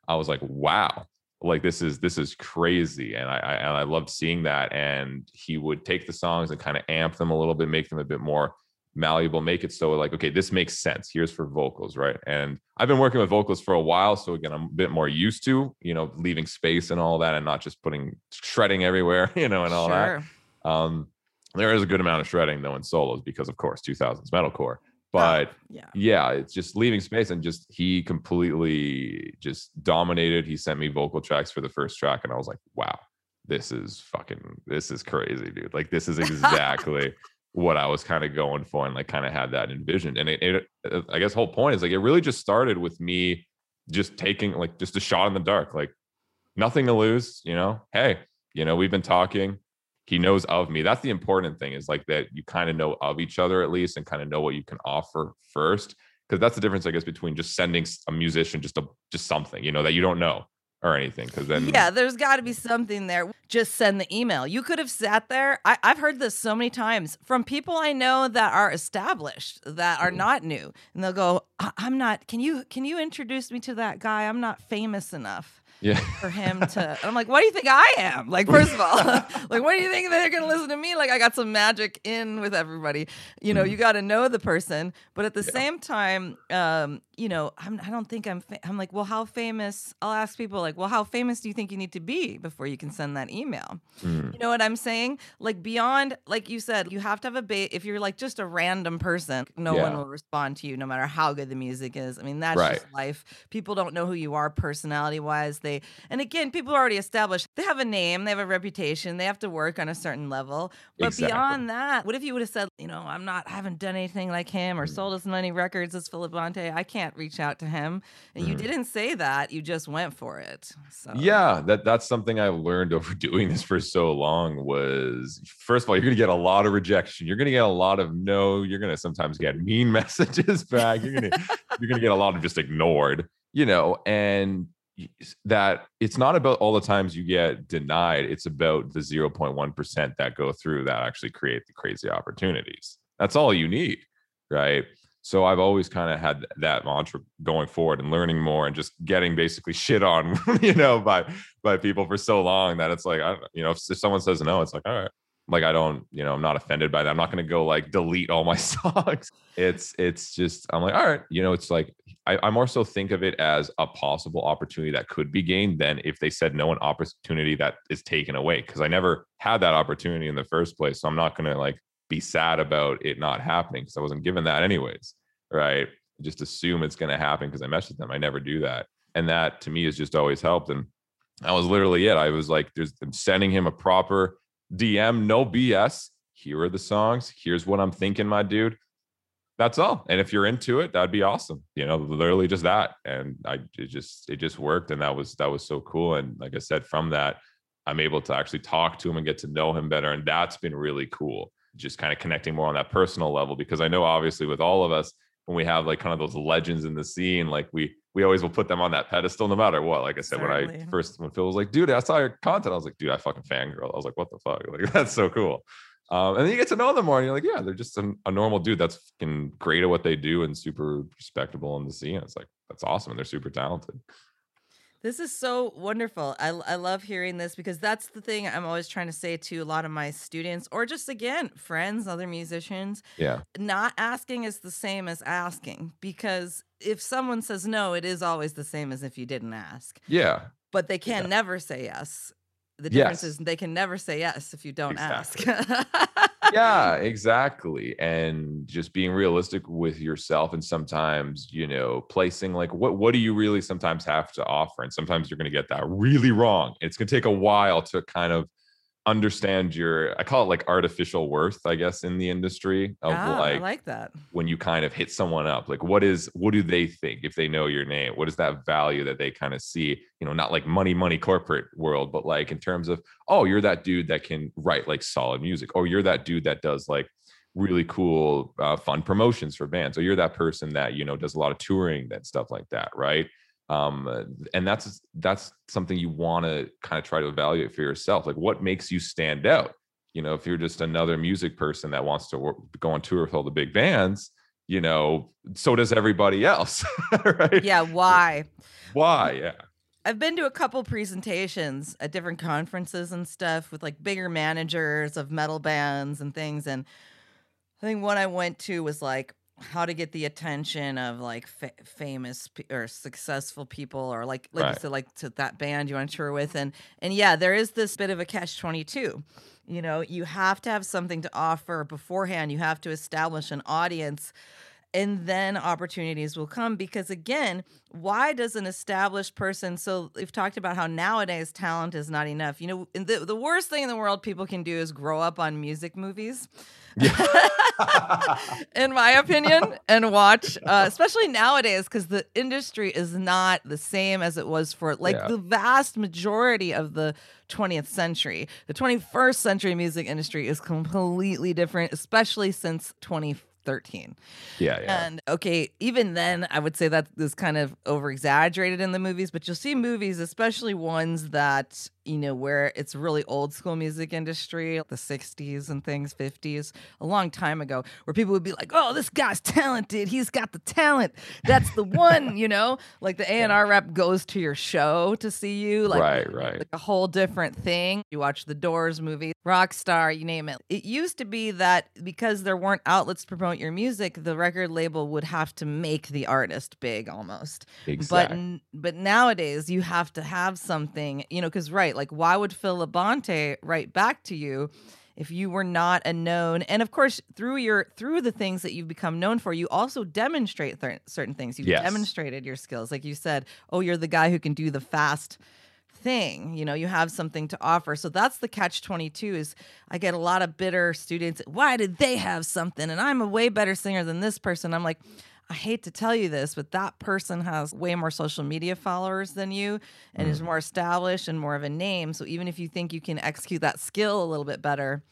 Speaker 2: I was like, wow like this is this is crazy and I, I and I loved seeing that and he would take the songs and kind of amp them a little bit make them a bit more malleable make it so like okay this makes sense here's for vocals right and I've been working with vocals for a while so again I'm a bit more used to you know leaving space and all that and not just putting shredding everywhere you know and all sure. that um there is a good amount of shredding though in solos because of course 2000s metalcore but oh, yeah. yeah, it's just leaving space and just he completely just dominated. He sent me vocal tracks for the first track, and I was like, wow, this is fucking this is crazy, dude. Like this is exactly what I was kind of going for and like kind of had that envisioned. And it, it uh, I guess whole point is like it really just started with me just taking like just a shot in the dark, like nothing to lose, you know. Hey, you know, we've been talking he knows of me. That's the important thing is like that you kind of know of each other at least and kind of know what you can offer first. Cause that's the difference, I guess, between just sending a musician just a just something, you know, that you don't know or anything. Cause then
Speaker 1: Yeah, there's gotta be something there. Just send the email. You could have sat there. I, have heard this so many times from people I know that are established, that are mm. not new. And they'll go, I'm not, can you can you introduce me to that guy? I'm not famous enough
Speaker 2: Yeah.
Speaker 1: for him to. I'm like, what do you think I am? Like, first of all, like, what do you think they're going to listen to me? Like, I got some magic in with everybody. You know,
Speaker 2: Mhm.
Speaker 1: you got to know the person, but at the
Speaker 2: Yeah.
Speaker 1: same time, um, you know, I'm, I don't think I'm. Fa- I'm like, well, how famous? I'll ask people like, well, how famous do you think you need to be before you can send that email?
Speaker 2: Mm.
Speaker 1: You know what I'm saying? Like beyond, like you said, you have to have a base. If you're like just a random person, no one will respond to you, no matter how good the music is. I mean, that's
Speaker 2: Right.
Speaker 1: just life. People don't know who you are personality wise. They, and again, people are already established. They have a name, they have a reputation, they have to work on a certain level. But
Speaker 2: Exactly.
Speaker 1: beyond that, what if you would have said, you know, I'm not, I haven't done anything like him or
Speaker 2: Mm.
Speaker 1: sold as many records as Phil Labonte. I can't reach out to him. And you
Speaker 2: Mhm.
Speaker 1: didn't say that. You just went for it. So
Speaker 2: Yeah, that that's something I learned over doing this for so long was first of all, you're gonna get a lot of rejection. You're gonna get a lot of no, you're gonna sometimes get mean messages back. You're gonna you're gonna get a lot of just ignored, you know, and that it's not about all the times you get denied, it's about the 0.1% that go through that actually create the crazy opportunities. That's all you need, right? So I've always kind of had that mantra going forward and learning more and just getting basically shit on, you know, by by people for so long that it's like, I you know, if, if someone says no, it's like, all right, like I don't, you know, I'm not offended by that. I'm not going to go like delete all my songs. It's it's just I'm like, all right, you know, it's like I, I more so think of it as a possible opportunity that could be gained than if they said no, an opportunity that is taken away because I never had that opportunity in the first place. So I'm not going to like be sad about it not happening because I wasn't given that anyways, right? Just assume it's going to happen because I messed with them. I never do that, and that to me has just always helped. And that was literally it. I was like, there's I'm sending him a proper DM, no BS. Here are the songs. Here's what I'm thinking, my dude. That's all. And if you're into it, that'd be awesome. You know, literally just that. And I it just it just worked. And that was that was so cool. And like I said, from that, I'm able to actually talk to him and get to know him better. And that's been really cool. Just kind of connecting more on that personal level. Because I know obviously with all of us, when we have like kind of those legends in the scene, like we we always will put them on that pedestal no matter what. Like I said, when I first when Phil was like, dude, I saw your content, I was like, dude, I fucking fangirl. I was like, what the fuck? Like that's so cool. Um, and then you get to know them more, and you're like, yeah, they're just a, a normal dude that's fucking great at what they do and super respectable in the scene. It's like that's awesome, and they're super talented.
Speaker 1: This is so wonderful. I, I love hearing this because that's the thing I'm always trying to say to a lot of my students or just again, friends, other musicians.
Speaker 2: Yeah,
Speaker 1: Not asking is the same as asking because if someone says no, it is always the same as if you didn't ask.
Speaker 2: yeah,
Speaker 1: But they can
Speaker 2: Yeah.
Speaker 1: never say yes. The difference
Speaker 2: Yes.
Speaker 1: is they can never say yes if you don't
Speaker 2: Exactly.
Speaker 1: ask.
Speaker 2: yeah, exactly. And just being realistic with yourself, and sometimes you know, placing like what what do you really sometimes have to offer, and sometimes you're going to get that really wrong. It's going to take a while to kind of understand your i call it like artificial worth i guess in the industry of
Speaker 1: Ah,
Speaker 2: like
Speaker 1: I like that.
Speaker 2: when you kind of hit someone up like what is what do they think if they know your name? What is that value that they kind of see? You know not like money money corporate world but like in terms of oh you're that dude that can write like solid music. Or you're that dude that does like really cool uh, fun promotions for bands. Or you're that person that you know does a lot of touring and stuff like that right um and that's that's something you want to kind of try to evaluate for yourself like what makes you stand out you know if you're just another music person that wants to work, go on tour with all the big bands you know so does everybody else right
Speaker 1: Yeah, why?
Speaker 2: why yeah
Speaker 1: I've been to a couple presentations at different conferences and stuff with like bigger managers of metal bands and things. And I think one I went to was like how to get the attention of like fa- famous pe- or successful people or like like you said like to that band you want to tour with and and yeah there is this bit of a catch 22 you know you have to have something to offer beforehand. You have to establish an audience and then opportunities will come because again why does an established person so we've talked about how nowadays talent is not enough. You know the, the worst thing in the world people can do is grow up on music movies. In my opinion and watch uh, especially nowadays because the industry is not the same as it was for like
Speaker 2: Yeah.
Speaker 1: the vast majority of the 20th century. The 21st century music industry is completely different especially since 2013
Speaker 2: yeah yeah.
Speaker 1: And okay, even then, I would say that is kind of over exaggerated in the movies, but you'll see movies, especially ones that you know, where it's really old school music industry, the 60s and things, 50s, a long time ago, where people would be like, oh, this guy's talented. He's got the talent. That's the one, you know? Like the A&R rep goes to your show to see you. Like,
Speaker 2: right, right.
Speaker 1: Like a whole different thing. You watch the Doors movie, Rockstar, you name it. It used to be that because there weren't outlets to promote your music, the record label would have to make the artist big almost.
Speaker 2: Exactly.
Speaker 1: But, but nowadays you have to have something, you know, because, right, like why would Phil Labonte write back to you? if you were not a known and of course through your through the things that you've become known for you also demonstrate th- certain things. You've
Speaker 2: Yes.
Speaker 1: demonstrated your skills. Like you said oh you're the guy who can do the fast thing you know you have something to offer. So that's the catch 22 is i get a lot of bitter students why did they have something? And i'm a way better singer than this person. I'm like I hate to tell you this, but that person has way more social media followers than you and is more established and more of a name. So even if you think you can execute that skill a little bit better,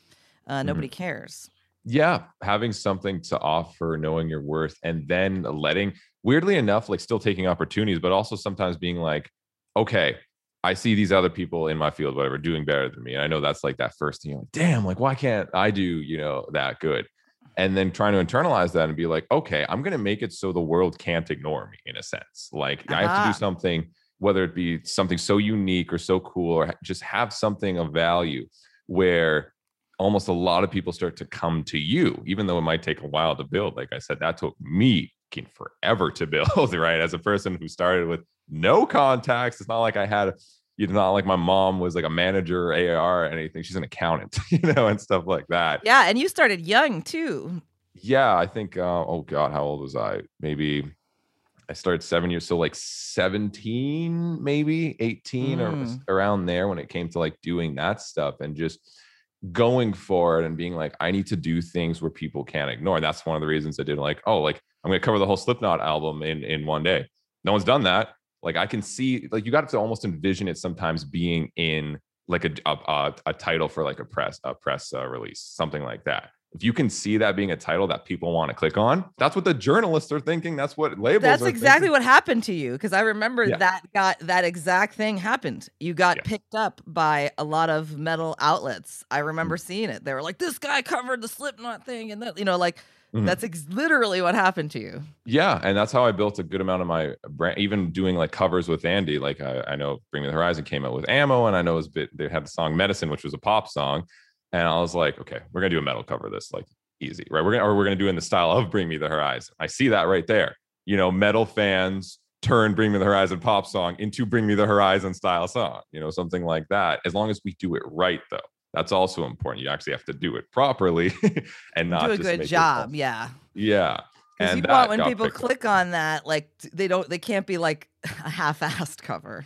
Speaker 1: uh, nobody cares.
Speaker 2: yeah having something to offer knowing your worth and then letting weirdly enough like still taking opportunities but also sometimes being like okay i see these other people in my field whatever doing better than me and i know that's like that first thing you're like damn like why can't i do you know that good and then trying to internalize that and be like okay i'm going to make it so the world can't ignore me in a sense like i have to
Speaker 1: Ah.
Speaker 2: do something whether it be something so unique or so cool or just have something of value where almost a lot of people start to come to you, even though it might take a while to build. Like I said, that took me forever to build, right? As a person who started with no contacts, it's not like I had, you know, not like my mom was like a manager or AR or anything. She's an accountant, you know, and stuff like that.
Speaker 1: Yeah, and you started young too.
Speaker 2: Yeah, I think, uh, oh God, how old was I? Maybe I started seven years, so like 17, maybe 18 or
Speaker 1: Mm.
Speaker 2: around there when it came to like doing that stuff and just going for it and being like, I need to do things where people can't ignore. And that's one of the reasons I did like, oh, like I'm gonna cover the whole Slipknot album in in one day. No one's done that. Like I can see, like you got to almost envision it sometimes being in like a a, a, title for like a press a press uh, release, something like that. If you can see that being a title that people want to click on, that's what the journalists are thinking. That's what labels.
Speaker 1: That's exactly
Speaker 2: thinking.
Speaker 1: what happened to you because I remember
Speaker 2: Yeah.
Speaker 1: that got that exact thing happened. You got
Speaker 2: Yeah.
Speaker 1: picked up by a lot of metal outlets. I remember
Speaker 2: Mm.
Speaker 1: seeing it. They were like, "This guy covered the Slipknot thing," and that you know, like
Speaker 2: Mhm.
Speaker 1: that's ex- literally what happened to you.
Speaker 2: Yeah, and that's how I built a good amount of my brand. Even doing like covers with Andy, like I, I know Bring Me the Horizon came out with amo, and I know it was a bit they had the song Medicine, which was a pop song, and I was like, okay, we're gonna do a metal cover of this, like easy, right? We're gonna or we're gonna do in the style of Bring Me the Horizon. I see that right there. You know, metal fans turn Bring Me the Horizon pop song into Bring Me the Horizon style song, you know, something like that. As long as we do it right, though. That's also important. You actually have to do it properly and not
Speaker 1: Do a good job, yeah.
Speaker 2: Yeah.
Speaker 1: Because
Speaker 2: And
Speaker 1: you want when people
Speaker 2: picked up.
Speaker 1: click on that, like they don't, they can't be like a half-assed cover.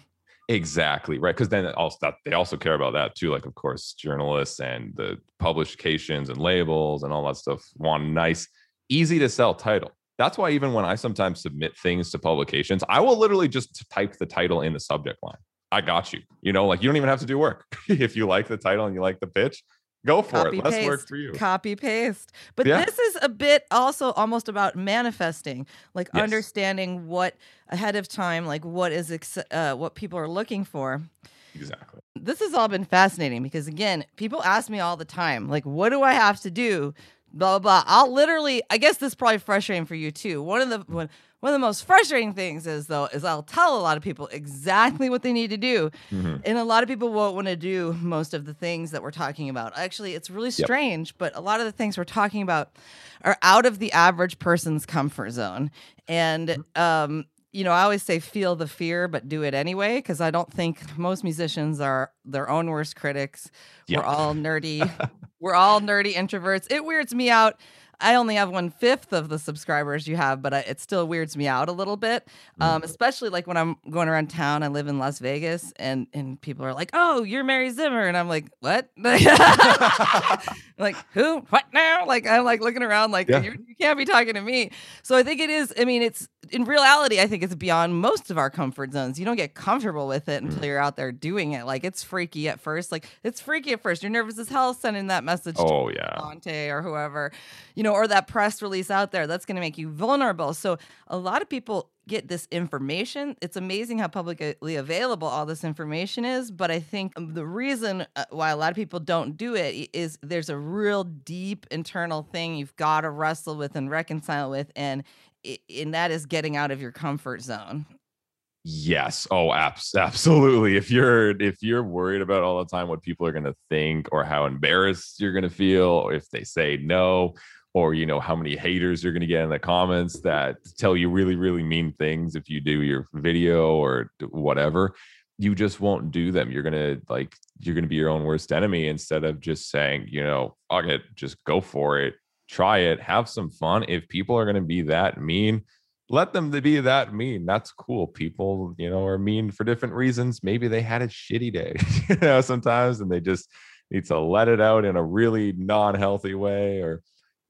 Speaker 2: Exactly right, because then also that they also care about that too. Like, of course, journalists and the publications and labels and all that stuff want a nice, easy to sell title. That's why even when I sometimes submit things to publications, I will literally just type the title in the subject line. I got you. You know, like you don't even have to do work. if you like the title and you like the pitch, go for
Speaker 1: Copy
Speaker 2: it. Less
Speaker 1: paste.
Speaker 2: work for you.
Speaker 1: Copy paste. But
Speaker 2: Yeah.
Speaker 1: this is a bit also almost about manifesting, like
Speaker 2: Yes.
Speaker 1: understanding what ahead of time, like what is ex- uh, what people are looking for.
Speaker 2: Exactly.
Speaker 1: This has all been fascinating because again, people ask me all the time, like, what do I have to do? Blah blah. blah. I'll literally. I guess this is probably frustrating for you too. One of the one, one of the most frustrating things is though is I'll tell a lot of people exactly what they need to do,
Speaker 2: Mhm.
Speaker 1: and a lot of people won't want to do most of the things that we're talking about. Actually, it's really
Speaker 2: Yep.
Speaker 1: strange, but a lot of the things we're talking about are out of the average person's comfort zone. And
Speaker 2: Mm-hmm.
Speaker 1: um, you know, I always say feel the fear, but do it anyway, because I don't think most musicians are their own worst critics.
Speaker 2: Yeah.
Speaker 1: We're all nerdy. we're all nerdy introverts. It weirds me out. I only have one fifth of the subscribers you have, but I, it still weirds me out a little bit. Um,
Speaker 2: Mm.
Speaker 1: especially like when I'm going around town. I live in Las Vegas, and and people are like, "Oh, you're Mary Zimmer," and I'm like, "What?" like who? What now? Like I'm like looking around, like
Speaker 2: Yeah.
Speaker 1: you're, you can't be talking to me. So I think it is. I mean, it's in reality. I think it's beyond most of our comfort zones. You don't get comfortable with it until
Speaker 2: Mm.
Speaker 1: you're out there doing it. Like it's freaky at first. Like it's freaky at first. You're nervous as hell sending that message. to
Speaker 2: Oh yeah.
Speaker 1: Dante or whoever, you know, or that press release out there, that's going to make you vulnerable. So a lot of people get this information. It's amazing how publicly available all this information is. But I think the reason uh, why a lot of people don't do it is there's a real deep internal thing you've got to wrestle with and reconcile with. And, and that is getting out of your comfort zone.
Speaker 2: Yes. Oh, abs- absolutely. If you're if you're worried about all the time what people are going to think or how embarrassed you're going to feel if they say no or you know how many haters you're going to get in the comments that tell you really really mean things if you do your video or whatever. You just won't do them. You're going to like you're going to be your own worst enemy instead of just saying you know fuck it just go for it. Try it. Have some fun. If people are going to be that mean let them be that mean. That's cool. People you know are mean for different reasons. Maybe they had a shitty day you know sometimes and they just need to let it out in a really non-healthy way or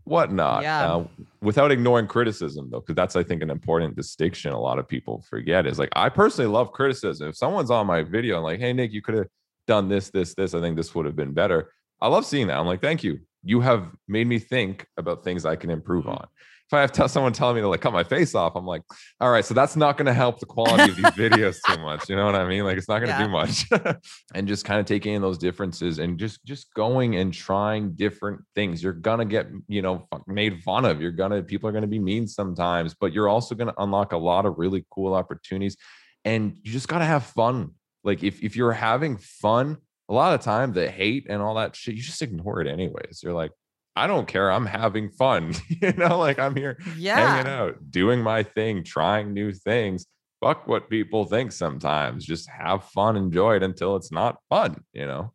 Speaker 2: whatnot
Speaker 1: yeah.
Speaker 2: uh, without ignoring criticism though because that's i think an important distinction a lot of people forget is like i personally love criticism. If someone's on my video and like hey Nik you could have done this this this i think this would have been better. I love seeing that. I'm like thank you. You have made me think about things i can improve mm-hmm. on if I have t- someone telling me to like cut my face off, I'm like, all right, so that's not going to help the quality of these videos too much. You know what I mean? Like it's not going to yeah. do much. and just kind of taking in those differences and just just going and trying different things. You're gonna get you know made fun of. You're gonna people are gonna be mean sometimes, but you're also gonna unlock a lot of really cool opportunities. And you just gotta have fun. Like if if you're having fun, a lot of time the hate and all that shit, you just ignore it anyways. You're like, I don't care. I'm having fun. you know, like I'm here
Speaker 1: yeah.
Speaker 2: hanging out, doing my thing, trying new things. Fuck what people think sometimes. Just have fun, enjoy it until it's not fun, you know?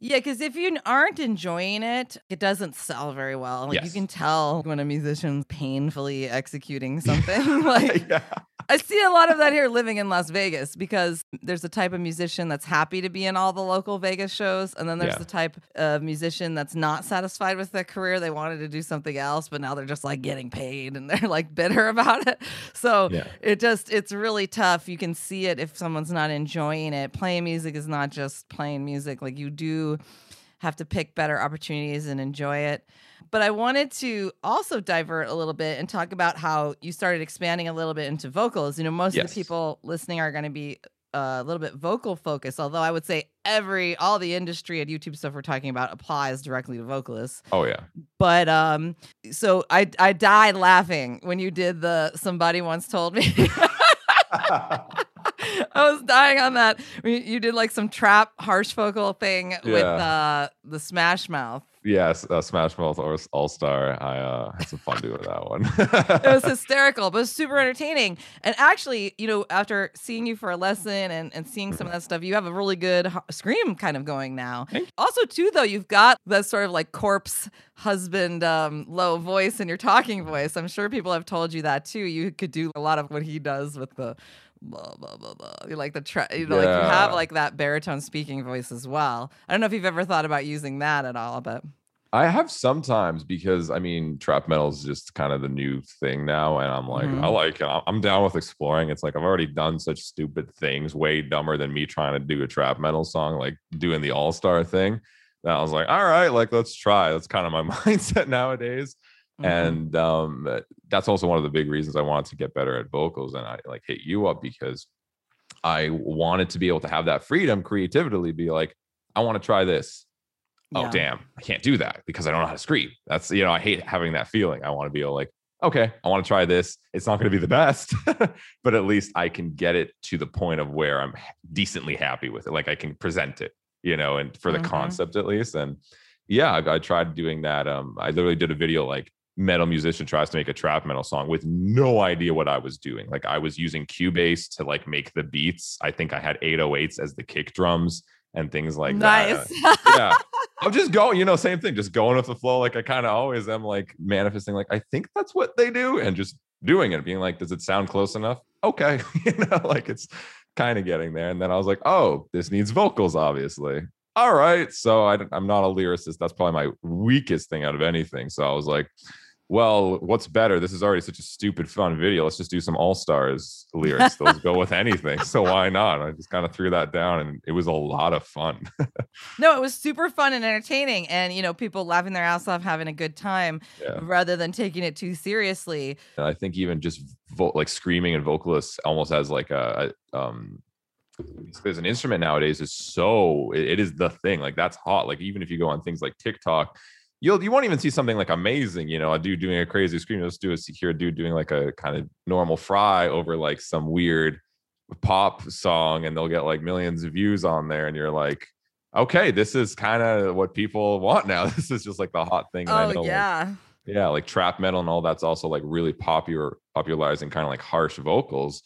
Speaker 1: Yeah, because if you aren't enjoying it, it doesn't sell very well. Like
Speaker 2: yes.
Speaker 1: you can tell when a musician's painfully executing something. like yeah. I see a lot of that here living in Las Vegas because there's a type of musician that's happy to be in all the local Vegas shows. And then there's yeah. the type of musician that's not satisfied with their career. They wanted to do something else, but now they're just like getting paid and they're like bitter about it. So yeah. it just, it's really tough. You can see it if someone's not enjoying it. Playing music is not just playing music, like you do have to pick better opportunities and enjoy it. But I wanted to also divert a little bit and talk about how you started expanding a little bit into vocals. You know, most yes. of the people listening are going to be uh, a little bit vocal focused, although I would say every all the industry and YouTube stuff we're talking about applies directly to vocalists.
Speaker 2: Oh yeah.
Speaker 1: But um so I I died laughing when you did the somebody once told me I was dying on that. You did like some trap harsh vocal thing yeah. with uh, the Smash Mouth.
Speaker 2: Yes, uh, Smash Mouth or All Star. I uh, had some fun doing that one.
Speaker 1: it was hysterical, but it was super entertaining. And actually, you know, after seeing you for a lesson and, and seeing some of that stuff, you have a really good scream kind of going now. Also, too, though, you've got that sort of like Corpse Husband um, low voice in your talking voice. I'm sure people have told you that too. You could do a lot of what he does with the blah blah blah blah. You like the tra- you know, yeah. like you have like that baritone speaking voice as well. I don't know if you've ever thought about using that at all, but
Speaker 2: I have sometimes because I mean trap metal is just kind of the new thing now, and I'm like, mm-hmm. I like it. I'm down with exploring. It's like I've already done such stupid things, way dumber than me trying to do a trap metal song, like doing the All Star thing. That I was like, all right, like let's try. That's kind of my mindset nowadays. Mm-hmm. And um, that's also one of the big reasons I wanted to get better at vocals. And I like hit you up because I wanted to be able to have that freedom creatively, be like, I want to try this. Oh, yeah. Oh, damn, I can't do that because I don't know how to scream. That's, you know, I hate having that feeling. I want to be able like, okay, I want to try this. It's not going to be the best, but at least I can get it to the point of where I'm decently happy with it. Like I can present it, you know, and for the mm-hmm. concept at least. And yeah, I, I, tried doing that. Um, I literally did a video like metal musician tries to make a trap metal song with no idea what I was doing. Like I was using Cubase to like make the beats. I think I had 808s as the kick drums and things like
Speaker 1: nice.
Speaker 2: that. yeah. I'm just going, you know, same thing, just going with the flow. Like I kind of always am like manifesting, like, I think that's what they do, and just doing it, being like, does it sound close enough? Okay. you know, like it's kind of getting there. And then I was like, oh, this needs vocals, obviously. All right. So I, I'm not a lyricist. That's probably my weakest thing out of anything. So I was like, well, what's better? This is already such a stupid fun video. Let's just do some All Stars lyrics. Those go with anything. So why not? I just kind of threw that down and it was a lot of fun.
Speaker 1: no, it was super fun and entertaining. And, you know, people laughing their ass off, having a good time yeah. rather than taking it too seriously.
Speaker 2: And I think even just vo- like screaming and vocalists almost as like a, um, as an instrument nowadays is so it is the thing like that's hot like even if you go on things like tiktok you'll you won't even see something like amazing, you know, a dude doing a crazy scream. You'll just do a hear a dude doing like a kind of normal fry over like some weird pop song, and they'll get like millions of views on there, and you're like, okay, this is kind of what people want now. This is just like the hot thing.
Speaker 1: oh know, yeah.
Speaker 2: Like, yeah, like trap metal and all that's also like really popular, popularizing kind of like harsh vocals.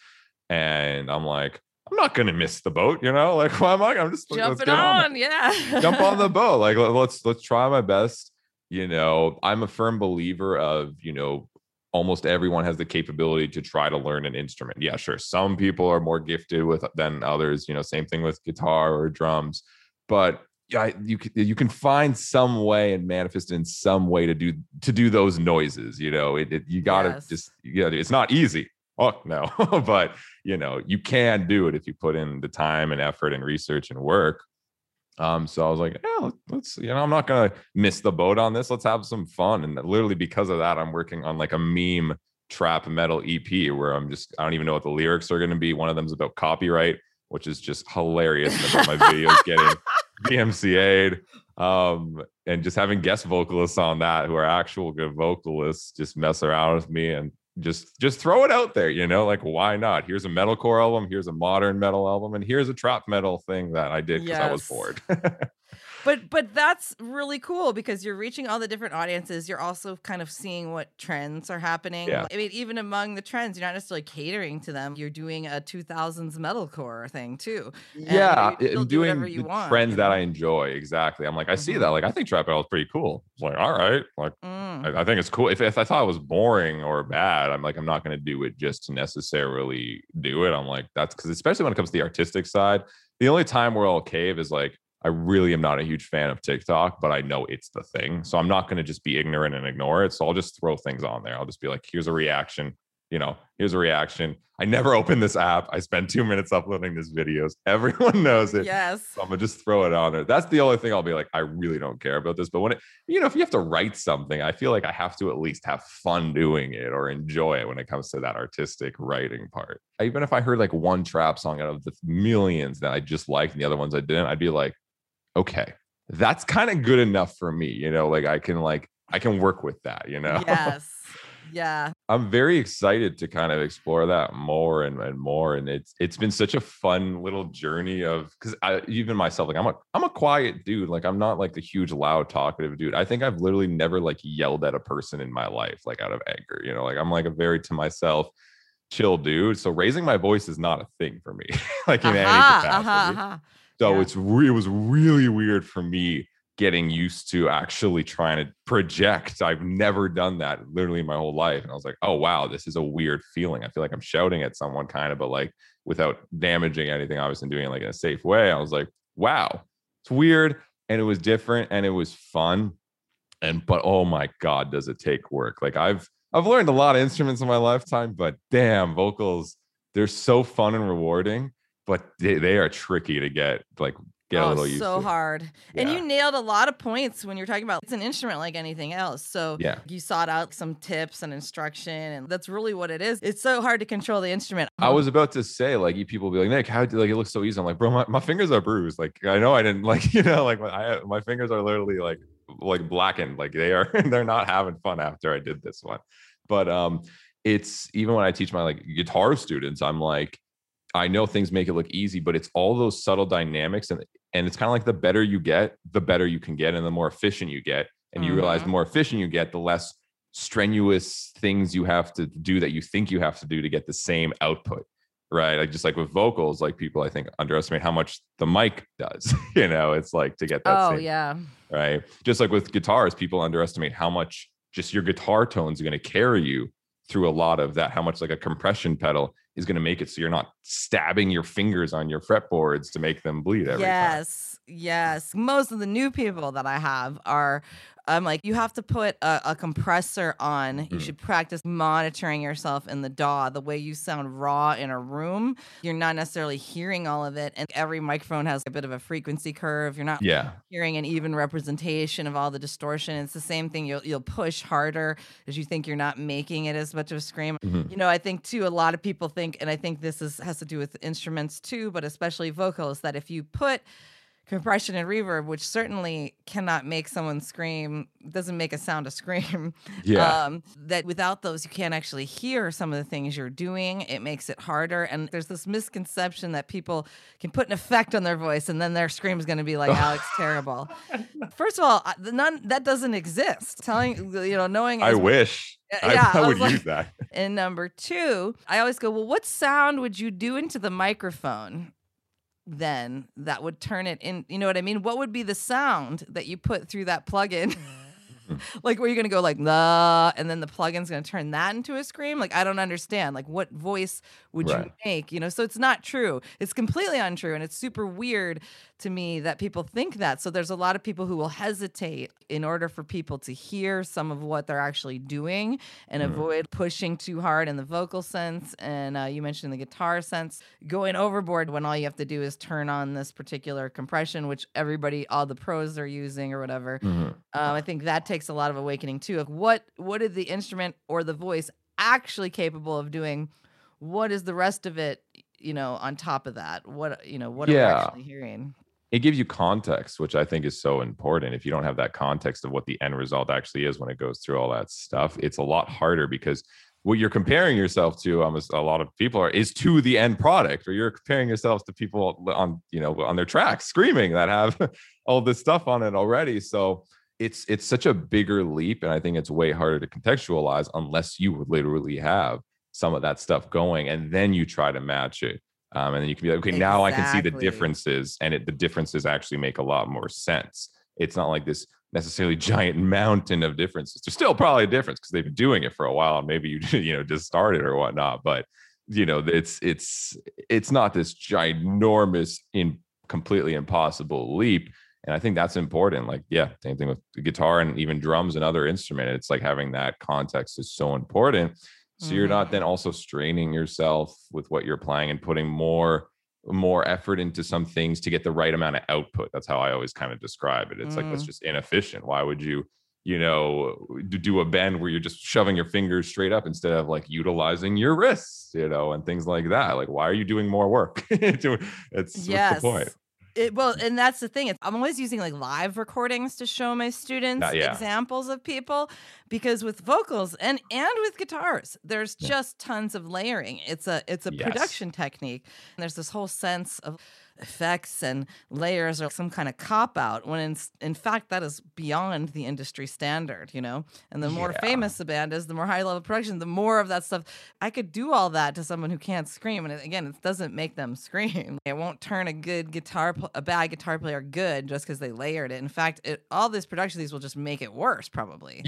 Speaker 2: And I'm like, I'm not gonna miss the boat, you know. Like, why am I? I'm just
Speaker 1: jumping on, on
Speaker 2: yeah. Jump on the boat. Like, let's let's try my best you know i'm a firm believer of you know almost everyone has the capability to try to learn an instrument yeah sure some people are more gifted with than others you know same thing with guitar or drums but yeah you you can find some way and manifest in some way to do to do those noises you know it, it you gotta yes. just yeah it's not easy oh no but you know you can do it if you put in the time and effort and research and work um, so I was like, yeah, let's, you know, I'm not gonna miss the boat on this. Let's have some fun. And literally because of that, I'm working on like a meme trap metal EP where I'm just, I don't even know what the lyrics are gonna be. One of them's about copyright, which is just hilarious. And about my videos getting DMCA'd. Um, and just having guest vocalists on that who are actual good vocalists just mess around with me and just just throw it out there you know like why not here's a metalcore album here's a modern metal album and here's a trap metal thing that i did because yes. i was bored
Speaker 1: but but that's really cool because you're reaching all the different audiences. You're also kind of seeing what trends are happening. Yeah. i mean even among the trends you're not necessarily catering to them. You're doing a 2000s metalcore thing too.
Speaker 2: Yeah doing do the want, trends you that i enjoy exactly. I'm like i mm-hmm. see that. Like i think trap metal is pretty cool. It's like all right. Like mm. I, I, think it's cool. If, if i thought it was boring or bad i'm like i'm not going to do it just to necessarily do it. I'm like that's because especially when it comes to the artistic side the only time where i'll cave is like I really am not a huge fan of TikTok, but I know it's the thing. So I'm not going to just be ignorant and ignore it. So I'll just throw things on there. I'll just be like, here's a reaction. You know, here's a reaction. I never open this app. I spend two minutes uploading this videos. Everyone knows it.
Speaker 1: Yes.
Speaker 2: So I'm gonna just throw it on there. That's the only thing I'll be like, I really don't care about this. But when it, you know, if you have to write something, I feel like I have to at least have fun doing it or enjoy it when it comes to that artistic writing part. Even if I heard like one trap song out of the millions that I just liked and the other ones I didn't, I'd be like, okay, that's kind of good enough for me. You know, like I can like I can work with that, you know?
Speaker 1: Yes. Yeah.
Speaker 2: I'm very excited to kind of explore that more and, and more. And it's it's been such a fun little journey of because I even myself, like I'm a I'm a quiet dude. Like I'm not like the huge loud talkative dude. I think I've literally never like yelled at a person in my life, like out of anger. You know, like I'm like a very to myself chill dude. So raising my voice is not a thing for me, like in uh-huh, any capacity. Uh-huh, uh-huh. So yeah. it's re- it was really weird for me getting used to actually trying to project. I've never done that literally my whole life. And I was like, oh wow, this is a weird feeling. I feel like I'm shouting at someone kind of, but like without damaging anything, obviously doing it like in a safe way. I was like, wow, it's weird. And it was different and it was fun. And but oh my God, does it take work? Like I've I've learned a lot of instruments in my lifetime, but damn, vocals, they're so fun and rewarding but they, they are tricky to get like get oh, a little used
Speaker 1: so
Speaker 2: to.
Speaker 1: hard. Yeah. And you nailed a lot of points when you're talking about it's an instrument like anything else. So
Speaker 2: yeah.
Speaker 1: you sought out some tips and instruction, and that's really what it is. It's so hard to control the instrument.
Speaker 2: I was about to say, like, you people be like, Nik, how do like it looks so easy? I'm like, bro, my, my fingers are bruised. Like, I know I didn't like, you know, like I my fingers are literally like like blackened. Like they are they're not having fun after I did this one. But um it's even when I teach my like guitar students, I'm like, I know things make it look easy, but it's all those subtle dynamics and and it's kind of like the better you get, the better you can get and the more efficient you get. And you realize the mm-hmm. more efficient you get, the less strenuous things you have to do that you think you have to do to get the same output. Right. Like just like with vocals, like people I think underestimate how much the mic does. you know, it's like to get that.
Speaker 1: Oh,
Speaker 2: same,
Speaker 1: yeah.
Speaker 2: Right. Just like with guitars, people underestimate how much just your guitar tones are going to carry you through a lot of that, how much like a compression pedal is going to make it so you're not stabbing your fingers on your fretboards to make them bleed every
Speaker 1: yes.
Speaker 2: Time.
Speaker 1: Yes. Most of the new people that I have are I'm like, you have to put a, a compressor on. You
Speaker 2: Mm.
Speaker 1: should practice monitoring yourself in the DAW, the way you sound raw in a room. You're not necessarily hearing all of it. And every microphone has a bit of a frequency curve. You're not
Speaker 2: Yeah.
Speaker 1: hearing an even representation of all the distortion. It's the same thing. You'll you'll push harder as you think you're not making it as much of a scream.
Speaker 2: Mhm.
Speaker 1: You know, I think too, a lot of people think, and I think this is has to do with instruments too, but especially vocals, that if you put compression and reverb, which certainly cannot make someone scream, doesn't make a sound a scream.
Speaker 2: Yeah.
Speaker 1: Um, that without those, you can't actually hear some of the things you're doing. It makes it harder. And there's this misconception that people can put an effect on their voice and then their scream is going to be like Alex Terrible. First of all, none that doesn't exist. Telling you know, knowing
Speaker 2: I wish.
Speaker 1: Yeah,
Speaker 2: I,
Speaker 1: yeah,
Speaker 2: I
Speaker 1: I
Speaker 2: would
Speaker 1: like-
Speaker 2: use that.
Speaker 1: and number two, I always go, well, what sound would you do into the microphone then that would turn it in? You know what I mean? What would be the sound that you put through that plugin? Mm-hmm. like, where you're going to go like, the, and then the plugin's going to turn that into a scream? Like, I don't understand. Like, what voice would you make? You know, so it's not true. It's completely untrue. And it's super weird to me that people think that. So there's a lot of people who will hesitate in order for people to hear some of what they're actually doing and
Speaker 2: Mhm.
Speaker 1: avoid pushing too hard in the vocal sense. And uh, you mentioned the guitar sense, going overboard when all you have to do is turn on this particular compression, which everybody, all the pros are using or whatever.
Speaker 2: Mhm.
Speaker 1: Um, I think that takes a lot of awakening too. Of what what is the instrument or the voice actually capable of doing? What is the rest of it? You know, on top of that, what you know, what are we actually hearing?
Speaker 2: It gives you context, which I think is so important. If you don't have that context of what the end result actually is when it goes through all that stuff, it's a lot harder because what you're comparing yourself to, um, almost a lot of people are, is to the end product, or you're comparing yourself to people on, you know, on their tracks screaming that have all this stuff on it already. So it's it's such a bigger leap, and I think it's way harder to contextualize unless you literally have some of that stuff going, and then you try to match it. Um, and then you can be like, okay, now I can see the differences, and it the differences actually make a lot more sense. It's not like this necessarily giant mountain of differences. There's still probably a difference because they've been doing it for a while, and maybe you you know just started or whatnot. But you know, it's it's it's not this ginormous, in completely impossible leap. And I think that's important. Like, yeah, same thing with guitar and even drums and other instrument. It's like having that context is so important. So you're not then also straining yourself with what you're playing and putting more more effort into some things to get the right amount of output. That's how I always kind of describe it. It's like that's
Speaker 1: Mm.
Speaker 2: just inefficient. Why would you, you know, do a bend where you're just shoving your fingers straight up instead of like utilizing your wrists, you know, and things like that? Like, why are you doing more work? It's what's the point?
Speaker 1: It, well, and that's the thing. It's, I'm always using like live recordings to show my students
Speaker 2: Uh, yeah.
Speaker 1: examples of people because with vocals and and with guitars, there's
Speaker 2: Yeah.
Speaker 1: just tons of layering. It's a it's a
Speaker 2: Yes.
Speaker 1: production technique. And there's this whole sense of effects and layers or some kind of cop out when in, in fact that is beyond the industry standard you know? And the more
Speaker 2: Yeah.
Speaker 1: famous the band is the more high level production the more of that stuff. I could do all that to someone who can't scream and again it doesn't make them scream. It won't turn a good guitar pl- a bad guitar player good just because they layered it. In fact it, all this production these will just make it worse probably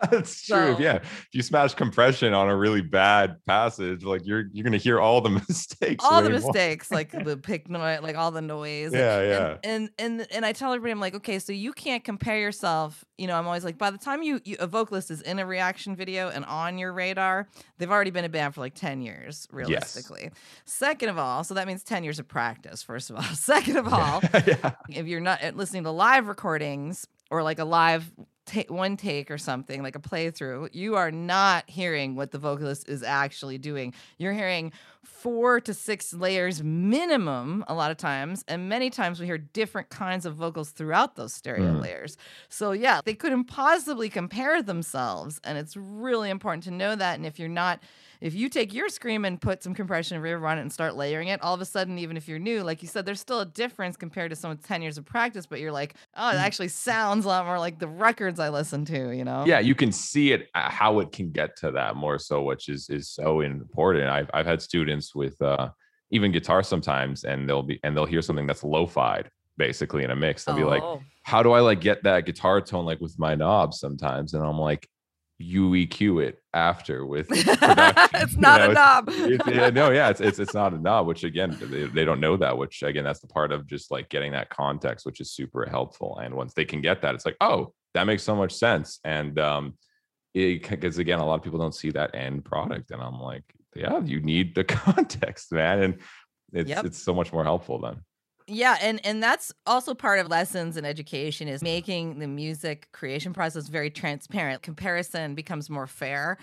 Speaker 2: That's true.
Speaker 1: So-
Speaker 2: yeah. If you smash compression on a really bad passage, like you're you're gonna hear all the mistakes.
Speaker 1: all the mistakes, like the pick noise, like all the noise.
Speaker 2: Yeah,
Speaker 1: and,
Speaker 2: yeah.
Speaker 1: And, and and I tell everybody, I'm like, okay, so you can't compare yourself. You know, I'm always like, by the time you, you a vocalist is in a reaction video and on your radar, they've already been a band for like ten years, realistically. Yes. Second of all, so that means ten years of practice. First of all, second of all,
Speaker 2: yeah.
Speaker 1: if you're not uh, listening to live recordings or like a live ta- one take or something like a playthrough you are not hearing what the vocalist is actually doing you're hearing four to six layers minimum a lot of times and many times we hear different kinds of vocals throughout those stereo
Speaker 2: Mhm.
Speaker 1: layers so yeah they couldn't possibly compare themselves and it's really important to know that and if you're not if you take your scream and put some compression and reverb on it and start layering it, all of a sudden, even if you're new, like you said, there's still a difference compared to someone 10 years of practice, but you're like, oh, it actually sounds a lot more like the records I listen to, you know?
Speaker 2: yeah you can see it uh, how it can get to that more so which is is so important i've, I've had students with uh even guitar sometimes and they'll be and they'll hear something that's lo-fied basically in a mix they'll be like
Speaker 1: Oh.
Speaker 2: how do i like get that guitar tone like with my knobs sometimes and i'm like you eq it after with
Speaker 1: it's
Speaker 2: you
Speaker 1: not
Speaker 2: know?
Speaker 1: a knob.
Speaker 2: it's, yeah, no, yeah, it's, it's it's not a knob, which again they, they don't know that, which again that's the part of just like getting that context, which is super helpful. And once they can get that, it's like, oh, that makes so much sense. And um, it because again, a lot of people don't see that end product, and I'm like, yeah, you need the context, man, and it's
Speaker 1: Yep.
Speaker 2: it's so much more helpful then.
Speaker 1: Yeah, and and that's also part of lessons in education is making the music creation process very transparent. Comparison becomes more fair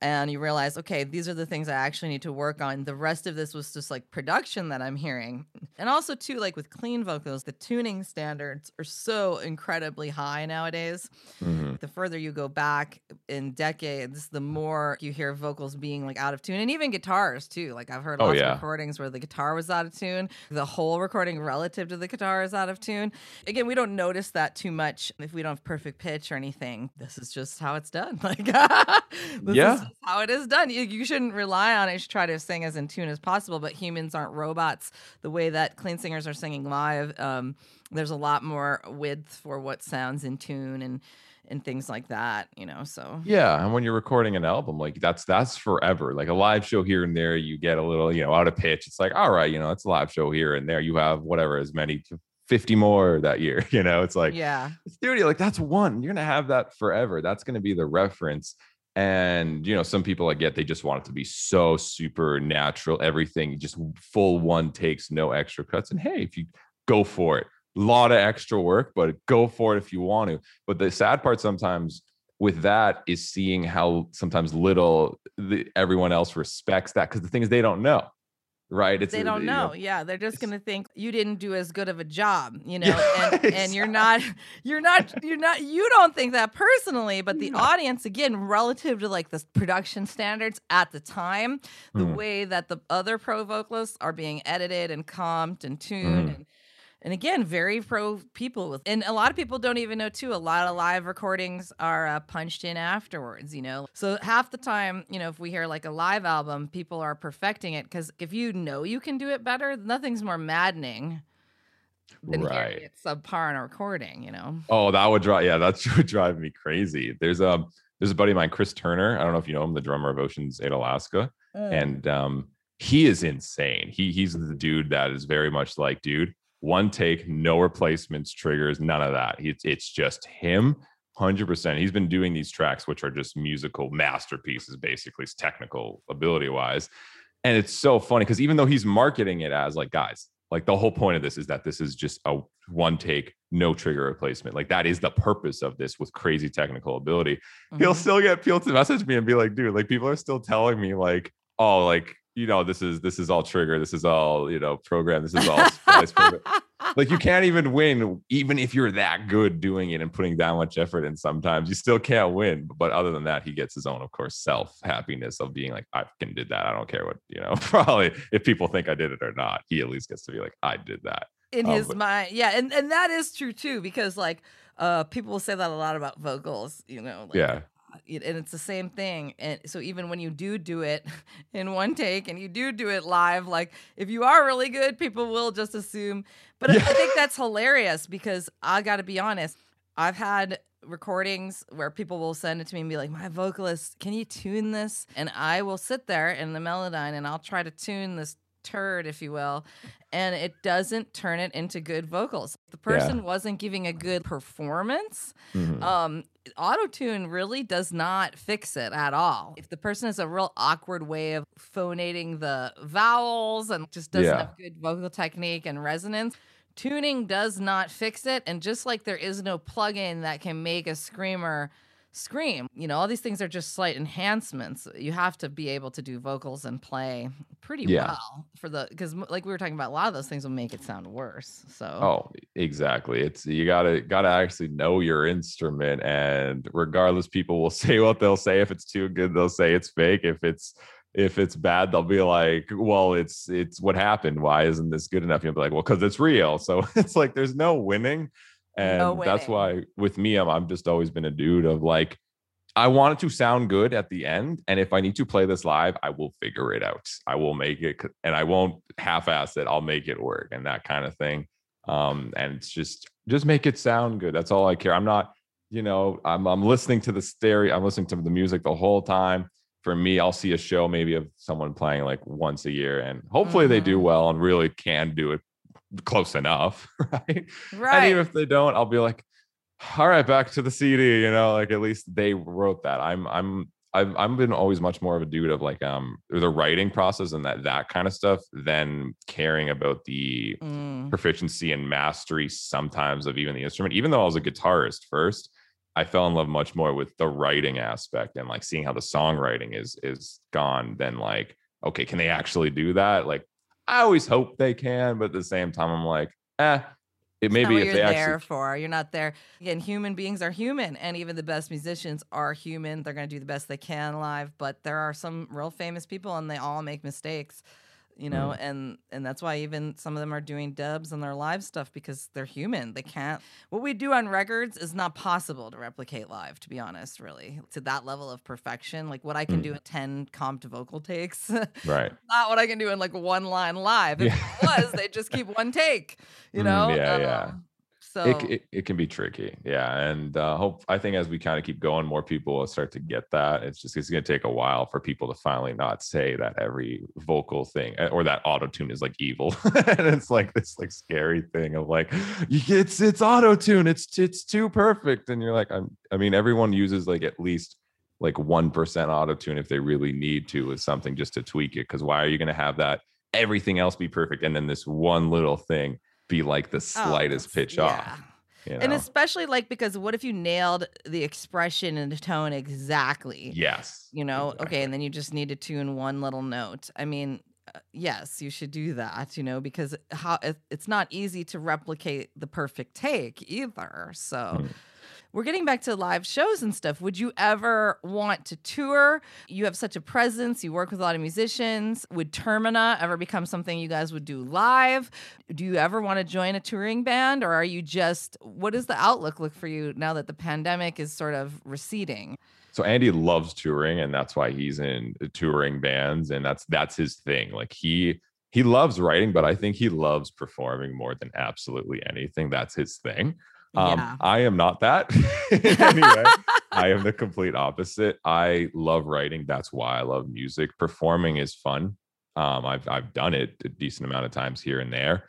Speaker 1: and you realize, okay, these are the things I actually need to work on. The rest of this was just like production that I'm hearing. And also too like with clean vocals, the tuning standards are so incredibly high nowadays.
Speaker 2: Mhm.
Speaker 1: The further you go back in decades, the more you hear vocals being like out of tune and even guitars too. Like I've heard
Speaker 2: Oh,
Speaker 1: lots
Speaker 2: yeah.
Speaker 1: of recordings where the guitar was out of tune, the whole recording relative to the guitar is out of tune. Again, we don't notice that too much if we don't have perfect pitch or anything. This is just how it's done. Like
Speaker 2: Yeah.
Speaker 1: Just how it is done. You, you shouldn't rely on it. You should try to sing as in tune as possible, but humans aren't robots. The way that clean singers are singing live, um, there's a lot more width for what sounds in tune and and things like that, you know. So
Speaker 2: Yeah, and when you're recording an album, like that's that's forever. Like a live show here and there, you get a little, you know, out of pitch. It's like, all right, you know, it's a live show here and there. You have whatever, as many, fifty more that year. You know, it's like
Speaker 1: yeah.
Speaker 2: studio, like that's one. You're gonna have that forever. That's gonna be the reference. And you know, some people I get they just want it to be so super natural, everything just full one takes, no extra cuts. And hey, if you go for it, a lot of extra work, but go for it if you want to. But the sad part sometimes with that is seeing how sometimes little the, everyone else respects that because the thing is they don't know, right? It's
Speaker 1: they don't
Speaker 2: you
Speaker 1: know. Yeah, they're just gonna think you didn't do as good of a job, you know. And, and you're not, you're not, you're not. You don't think that personally, but the
Speaker 2: No.
Speaker 1: audience, again, relative to like the production standards at the time, the
Speaker 2: Mhm.
Speaker 1: way that the other pro vocalists are being edited and comped and tuned.
Speaker 2: Mhm.
Speaker 1: And, and again, very pro people with, and a lot of people don't even know too. A lot of live recordings are uh, punched in afterwards, you know. So half the time, you know, if we hear like a live album, people are perfecting it because if you know you can do it better, nothing's more maddening than hearing
Speaker 2: Right.
Speaker 1: it subpar in a recording, you know.
Speaker 2: Oh, that would drive. Yeah, that would drive me crazy. There's a there's a buddy of mine, Chris Turner. I don't know if you know him, the drummer of Oceans Ate Alaska, and um, he is insane. He he's the dude that is very much like, dude, one take, no replacements, triggers, none of that. It's it's just him, hundred percent. He's been doing these tracks, which are just musical masterpieces, basically, technical ability wise. And it's so funny because even though he's marketing it as like, guys, like the whole point of this is that this is just a one take, no trigger replacement. Like that is the purpose of this with crazy technical ability. He'll
Speaker 1: Mhm.
Speaker 2: still get people to message me and be like, dude, like people are still telling me like, oh, like you know, this is this is all trigger, this is all you know, program, this is all. Like you can't even win, even if you're that good doing it and putting that much effort in. Sometimes you still can't win. But other than that, he gets his own, of course, self happiness of being like, I can did that. I don't care what you know. Probably if people think I did it or not, he at least gets to be like, I did that.
Speaker 1: in
Speaker 2: Um,
Speaker 1: his
Speaker 2: but-
Speaker 1: mind yeah and and that is true too because like uh people will say that a lot about vocals you know like,
Speaker 2: Yeah.
Speaker 1: And it's the same thing and so even when you do do it in one take and you do do it live like if you are really good people will just assume but I-
Speaker 2: Yeah.
Speaker 1: i think that's hilarious because i gotta be honest i've had recordings where people will send it to me and be like my vocalist can you tune this and i will sit there in the Melodyne and i'll try to tune this turd if you will and it doesn't turn it into good vocals the person wasn't giving a good performance
Speaker 2: Mhm.
Speaker 1: um auto tune really does not fix it at all if the person has a real awkward way of phonating the vowels and just doesn't
Speaker 2: Yeah.
Speaker 1: have good vocal technique and resonance tuning does not fix it and just like there is no plugin that can make a screamer scream you know all these things are just slight enhancements you have to be able to do vocals and play pretty
Speaker 2: Yeah.
Speaker 1: well for the because like we were talking about a lot of those things will make it sound worse so
Speaker 2: Oh, exactly. It's you gotta gotta actually know your instrument, and regardless, people will say what they'll say. If it's too good, they'll say it's fake. If it's if it's bad, they'll be like, "Well, it's it's what happened. Why isn't this good enough?" You'll be like, "Well, because it's real." So it's like there's no winning, and
Speaker 1: No
Speaker 2: that's why with me, I'm I'm just always been a dude of like. I want it to sound good at the end. And if I need to play this live, I will figure it out. I will make it and I won't half-ass it. I'll make it work and that kind of thing. Um, and it's just just make it sound good. That's all I care. I'm not, you know, I'm I'm listening to the stereo, I'm listening to the music the whole time. For me, I'll see a show maybe of someone playing like once a year, and hopefully they do
Speaker 1: Mhm.
Speaker 2: well and really can do it close enough, right?
Speaker 1: right
Speaker 2: And even if they don't, I'll be like, all right, back to the CD, you know, like at least they wrote that. I'm I'm I've I've been always much more of a dude of like um the writing process and that that kind of stuff than caring about the
Speaker 1: Mm.
Speaker 2: proficiency and mastery sometimes of even the instrument. Even though I was a guitarist first, I fell in love much more with the writing aspect and like seeing how the songwriting is is gone than like, okay, can they actually do that? Like I always hope they can, but at the same time, I'm like, eh, it maybe
Speaker 1: what
Speaker 2: if
Speaker 1: you're
Speaker 2: they
Speaker 1: there
Speaker 2: actually
Speaker 1: for. You're not there. Again, human beings are human, and even the best musicians are human. They're going to do the best they can live, but there are some real famous people, and they all make mistakes. You know,
Speaker 2: Mm.
Speaker 1: and and that's why even some of them are doing dubs on their live stuff because they're human. They can't. What we do on records is not possible to replicate live. To be honest, really, to that level of perfection, like what I can
Speaker 2: Mm.
Speaker 1: do in ten comped vocal takes,
Speaker 2: right.
Speaker 1: not what I can do in like one line live. If
Speaker 2: Yeah.
Speaker 1: it was, they just keep one take. You
Speaker 2: Mm,
Speaker 1: know?
Speaker 2: yeah, yeah.
Speaker 1: So
Speaker 2: it, it, it can be tricky yeah and uh hope i think as we kind of keep going more people will start to get that. It's just it's going to take a while for people to finally not say that every vocal thing eh, or that auto tune is like evil. And it's like this like scary thing of like it's it's auto tune it's it's too perfect. And you're like i'm i mean everyone uses like at least like 1% auto tune if they really need to with something just to tweak it because why are you going to have that everything else be perfect and then this one little thing be like the
Speaker 1: Oh,
Speaker 2: slightest
Speaker 1: that's-
Speaker 2: pitch
Speaker 1: yeah.
Speaker 2: off you
Speaker 1: And especially like because what if you nailed the expression and the tone exactly?
Speaker 2: Yes.
Speaker 1: You know, okay, and then you just need to tune one little note. I mean, uh, yes, you should do that, you know, because how it, it's not easy to replicate the perfect take either. So
Speaker 2: Mm.
Speaker 1: We're getting back to live shows and stuff. Would you ever want to tour? You have such a presence. You work with a lot of musicians. Would Termina ever become something you guys would do live? Do you ever want to join a touring band, or are you just? What does the outlook look for you now that the pandemic is sort of receding?
Speaker 2: So Andy loves touring, and that's why he's in touring bands, and that's that's his thing. Like he he loves writing, but I think he loves performing more than absolutely anything. That's his thing. Um,
Speaker 1: yeah.
Speaker 2: I am not that anyway. I am the complete opposite. I love writing. That's why I love music. Performing is fun. Um, I've I've done it a decent amount of times here and there,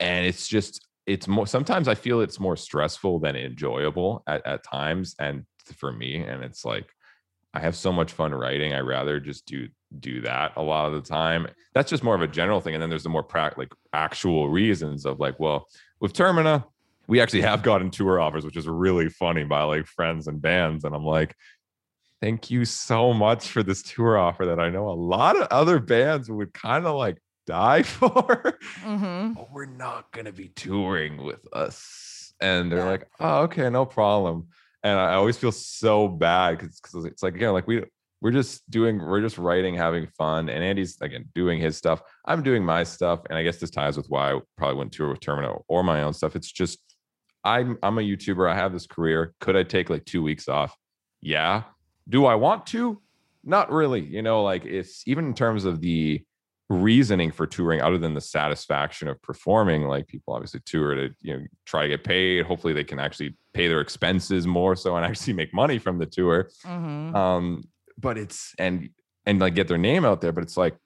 Speaker 2: and it's just it's more. Sometimes I feel it's more stressful than enjoyable at at times, and for me, and it's like I have so much fun writing. I rather just do do that a lot of the time. That's just more of a general thing, and then there's the more prac like actual reasons of like, well, with Termina, we actually have gotten tour offers, which is really funny by like friends and bands. And I'm like, thank you so much for this tour offer that I know a lot of other bands would kind of like die for.
Speaker 1: hmm
Speaker 2: but we're not going to be touring with us. And they're
Speaker 1: Yeah.
Speaker 2: like, oh, okay, no problem. And I always feel so bad because it's like, again, like we, we're just doing, we're just writing, having fun. And Andy's again doing his stuff. I'm doing my stuff. And I guess this ties with why I probably wouldn't tour with Termina or my own stuff. It's just, I'm I'm a YouTuber. I have this career. Could I take like two weeks off? Yeah. Do I want to? Not really. You know, like it's even in terms of the reasoning for touring, other than the satisfaction of performing, like people obviously tour to, you know, try to get paid. Hopefully they can actually pay their expenses more so and actually make money from the tour.
Speaker 1: hmm
Speaker 2: Um, but it's and and like get their name out there, but it's like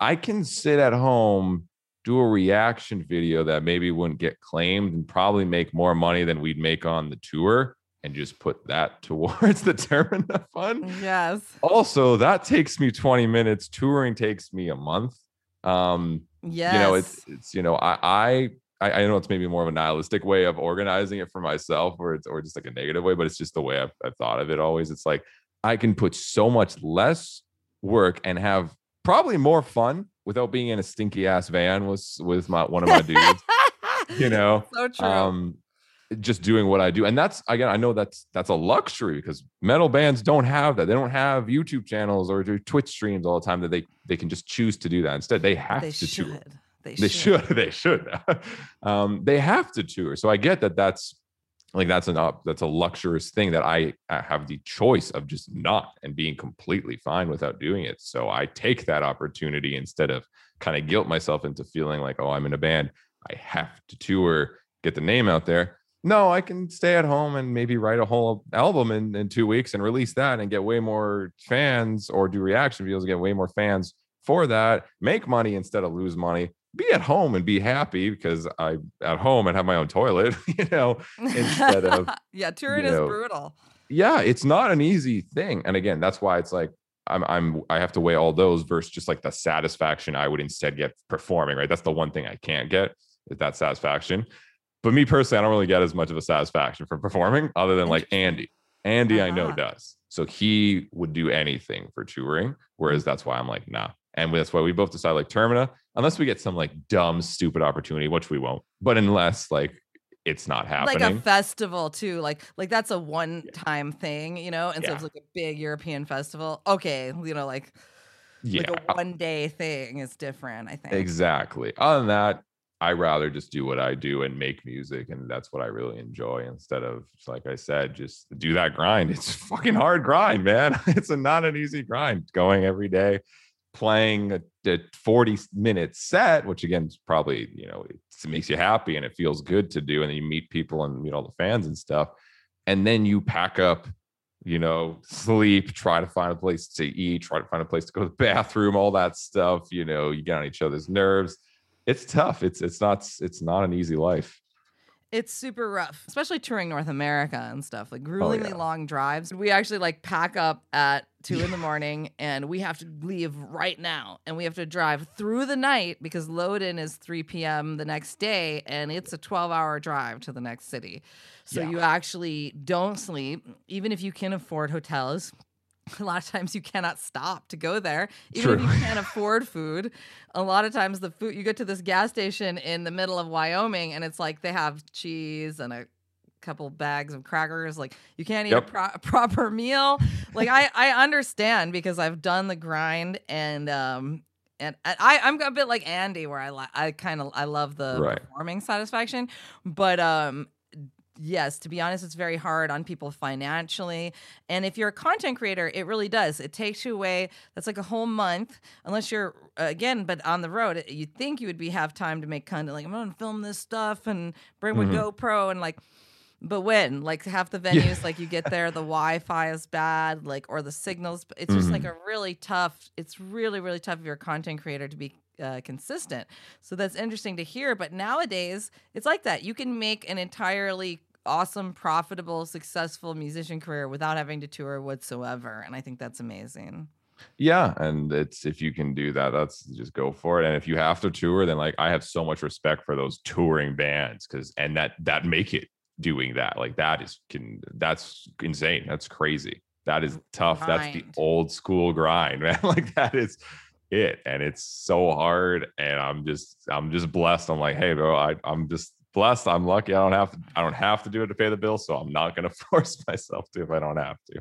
Speaker 2: I can sit at home do a reaction video that maybe wouldn't get claimed and probably make more money than we'd make on the tour and just put that towards the Termina fund.
Speaker 1: Yes.
Speaker 2: Also, that takes me 20 minutes. Touring takes me a month. Um,
Speaker 1: Yes.
Speaker 2: you know, it's it's you know, I I I I know it's maybe more of a nihilistic way of organizing it for myself, or it's or just like a negative way, but it's just the way I've, I've thought of it always. It's like I can put so much less work and have probably more fun without being in a stinky ass van with with my one of my dudes. you know,
Speaker 1: so true.
Speaker 2: um just doing what i do. And that's again i know that's that's a luxury because metal bands don't have that. They don't have youtube channels or do twitch streams all the time that they they can just choose to do that. Instead they have
Speaker 1: they
Speaker 2: to
Speaker 1: should.
Speaker 2: tour
Speaker 1: They,
Speaker 2: they should. They should. Um they have to tour. So i get that that's like that's an up that's a luxurious thing that I, I have the choice of just not and being completely fine without doing it. So i take that opportunity instead of kind of guilt myself into feeling like oh i'm in a band. I have to tour get the name out there. No i can stay at home and maybe write a whole album in, in two weeks and release that and get way more fans or do reaction videos get way more fans for that make money instead of lose money be at home and be happy because I at home and have my own toilet, you know, instead of
Speaker 1: yeah, touring is
Speaker 2: know,
Speaker 1: brutal.
Speaker 2: Yeah, it's not an easy thing. And again, that's why it's like I'm I'm I have to weigh all those versus just like the satisfaction I would instead get performing, right? That's the one thing I can't get is that satisfaction. But me personally, I don't really get as much of a satisfaction from performing other than like Andy. Andy, uh-huh. I know uh-huh. does. So he would do anything for touring. Whereas mm. that's why I'm like, nah. And that's why we both decided like Termina, unless we get some like dumb, stupid opportunity, which we won't. But unless like it's not happening.
Speaker 1: Like a festival too. Like like that's a one time yeah. thing, you know, And yeah. it's like a big European festival. Okay, you know, like yeah. like a one day thing is different, I think.
Speaker 2: Exactly. Other than that, I rather just do what I do and make music, and that's what I really enjoy. Instead of, like I said, just do that grind. It's fucking hard grind, man. It's a not an easy grind. Going every day, playing a, a 40 minute set, which again is probably you know it makes you happy and it feels good to do, and then you meet people and meet all the fans and stuff, and then you pack up you know, sleep, try to find a place to eat, try to find a place to go to the bathroom, all that stuff. You know, you get on each other's nerves it's tough. It's it's not it's not an easy life.
Speaker 1: It's super rough, especially touring North America and stuff, like gruelingly oh, yeah. long drives. We actually like pack up at two in the morning and we have to leave right now. And we have to drive through the night because load in is 3 p.m. the next day and it's a 12 hour drive to the next city. So yeah. you actually don't sleep, even if you can afford hotels a lot of times you cannot stop to go there even True. if you can't afford food a lot of times the food you get to this gas station in the middle of wyoming and it's like they have cheese and a couple bags of crackers like you can't eat yep. a, pro- a, proper meal like i i understand because i've done the grind and um and I, I'm a bit like Andy, where I like I kind of I love the right. performing satisfaction, but um, yes, to be honest, it's very hard on people financially. And if you're a content creator, it really does. It takes you away. That's like a whole month, unless you're again, but on the road, you think you would be have time to make content. Like I'm to film this stuff and bring my mm-hmm. GoPro and like. But when like half the venues, yeah. like you get there, the Wi-Fi is bad, like or the signals. It's mm-hmm. just like mm-hmm. a really tough. It's really really tough if you're a content creator to be uh, consistent. So that's interesting to hear. But nowadays, it's like that. You can make an entirely awesome, profitable, successful musician career without having to tour whatsoever. And I think that's amazing.
Speaker 2: Yeah, and it's if you can do that, that's just go for it. And if you have to tour, then like I have so much respect for those touring bands because and that that make it doing that. Like that is can that's insane. That's crazy. That is tough. Grind. That's the old school grind, man. like that is it. And it's so hard. And I'm just I'm just blessed. I'm like, hey, bro, I, I'm just blessed. I'm lucky. I don't have to. I don't have to do it to pay the bill, so I'm not going to force myself to if I don't have to.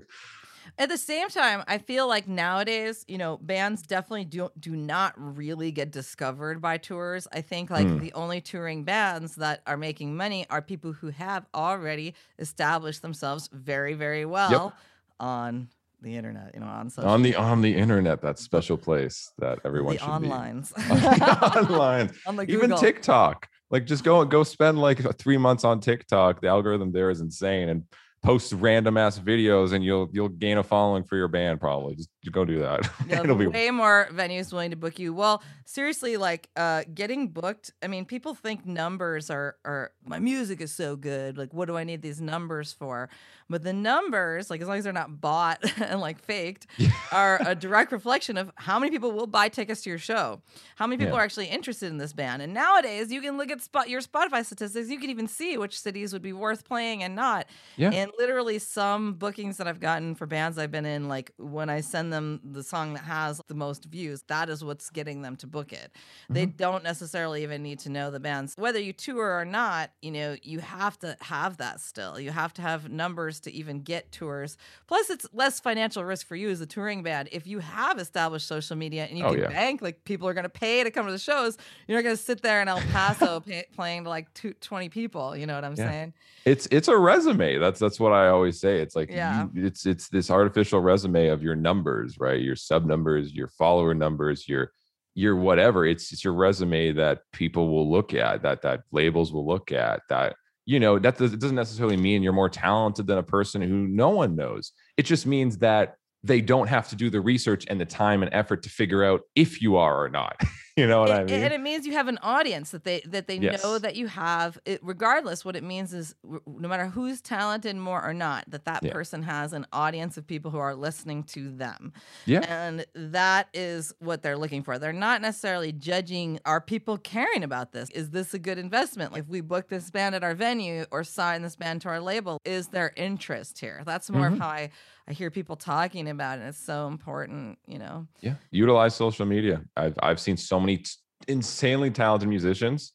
Speaker 1: At the same time, I feel like nowadays, you know, bands definitely do do not really get discovered by tours. I think like mm. the only touring bands that are making money are people who have already established themselves very, very well yep. on the internet, you know, on social
Speaker 2: on the on the internet, that special place that everyone
Speaker 1: the
Speaker 2: should
Speaker 1: onlines.
Speaker 2: be. on the onlines, on the even TikTok. Like just go go spend like three months on TikTok. The algorithm there is insane, and post random ass videos and you'll you'll gain a following for your band probably. Just go do that.
Speaker 1: Yeah, it'll be way more venues willing to book you. Well seriously like uh getting booked i mean people think numbers are are my music is so good. Like what do i need these numbers for? But the numbers like as long as they're not bought and like faked are a direct reflection of how many people will buy tickets to your show how many people yeah. are actually interested in this band. And nowadays you can look at spot your spotify statistics you can even see which cities would be worth playing and not. Yeah. And literally some bookings that I've gotten for bands I've been in, like when I send them the song that has the most views, that is what's getting them to book it. Mm-hmm. They don't necessarily even need to know the bands. Whether you tour or not, you know, you have to have that still. You have to have numbers to even get tours. Plus, it's less financial risk for you as a touring band. If you have established social media and you oh, can yeah. bank, like people are going to pay to come to the shows, you're not going to sit there in El Paso pay, playing to like two, 20 people. You know what I'm yeah. saying?
Speaker 2: It's it's a resume. That's that's what I always say. It's like yeah. You, it's it's this artificial resume of your numbers, right? Your sub numbers, your follower numbers, your your whatever. It's it's your resume that people will look at, that that labels will look at, that you know that does, it doesn't necessarily mean you're more talented than a person who no one knows. It just means that they don't have to do the research and the time and effort to figure out if you are or not. you know what
Speaker 1: it,
Speaker 2: I mean?
Speaker 1: And it means you have an audience that they that they
Speaker 2: Yes.
Speaker 1: know that you have. It, regardless, what it means is no matter who's talented more or not, that that
Speaker 2: Yeah.
Speaker 1: person has an audience of people who are listening to them.
Speaker 2: yeah.
Speaker 1: And that is what they're looking for. They're not necessarily judging are people caring about this? Is this a good investment? Like if we book this band at our venue or sign this band to our label, is there interest here? That's more
Speaker 2: Mhm.
Speaker 1: of how I, I hear people talking about it. It's so important, you know.
Speaker 2: Yeah, utilize social media. I've I've seen so many t- insanely talented musicians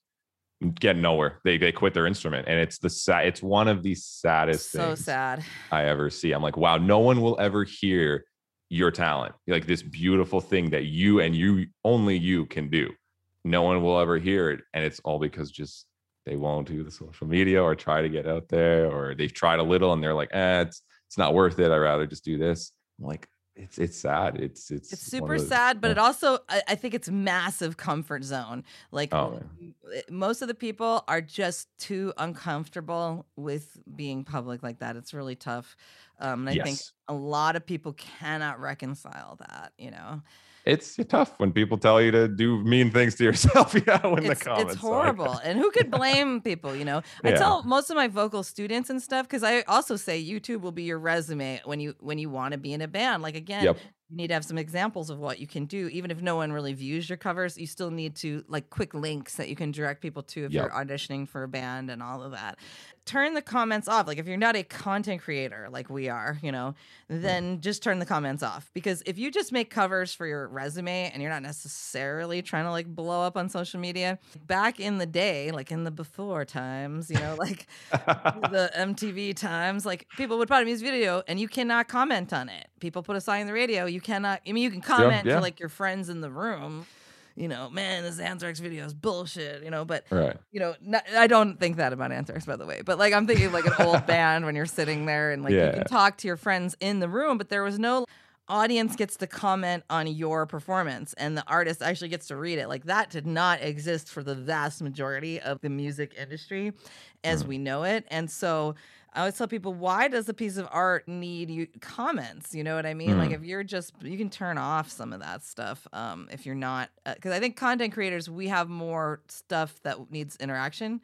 Speaker 2: get nowhere. They they quit their instrument, and it's the sad. It's one of the saddest
Speaker 1: So
Speaker 2: things
Speaker 1: sad.
Speaker 2: I ever see. I'm like, wow, no one will ever hear your talent, like this beautiful thing that you and you only you can do. No one will ever hear it, and it's all because just they won't do the social media or try to get out there, or they've tried a little and they're like, eh, it's it's not worth it. I'd rather just do this. I'm like, it's it's sad. It's it's
Speaker 1: It's super
Speaker 2: those-
Speaker 1: sad, but
Speaker 2: yeah.
Speaker 1: it also I, I think it's massive comfort zone. Like
Speaker 2: Oh,
Speaker 1: most of the people are just too uncomfortable with being public like that. It's really tough. Um, and I think a lot of people cannot reconcile that. You know,
Speaker 2: it's tough when people tell you to do mean things to yourself. Yeah, when the
Speaker 1: it's,
Speaker 2: comments
Speaker 1: it's horrible. and who could blame people? You know, I
Speaker 2: Yeah.
Speaker 1: tell most of my vocal students and stuff because I also say YouTube will be your resume when you when you want to be in a band. Like again,
Speaker 2: Yep.
Speaker 1: you need to have some examples of what you can do even if no one really views your covers you still need to like quick links that you can direct people to if
Speaker 2: Yep.
Speaker 1: you're auditioning for a band and all of that turn the comments off like if you're not a content creator like we are you know then mm. just turn the comments off because if you just make covers for your resume and you're not necessarily trying to like blow up on social media back in the day like in the before times you know like the MTV times, like people would put a music video and you cannot comment on it. People put a sign in the radio, you cannot. I mean, you can comment
Speaker 2: yeah.
Speaker 1: to like your friends in the room. You know, man, this Anthrax video is bullshit. You know, but
Speaker 2: right.
Speaker 1: you know, not, I don't think that about Anthrax, by the way. But like, I'm thinking of like an old band when you're sitting there and like you can talk to your friends in the room, but there was no audience gets to comment on your performance and the artist actually gets to read it. Like that did not exist for the vast majority of the music industry as hmm. we know it. And so I always tell people, why does a piece of art need you comments? You know what I mean? Like
Speaker 2: Mm.
Speaker 1: if you're just you can turn off some of that stuff um, if you're not because I think content creators we have more stuff that needs interaction.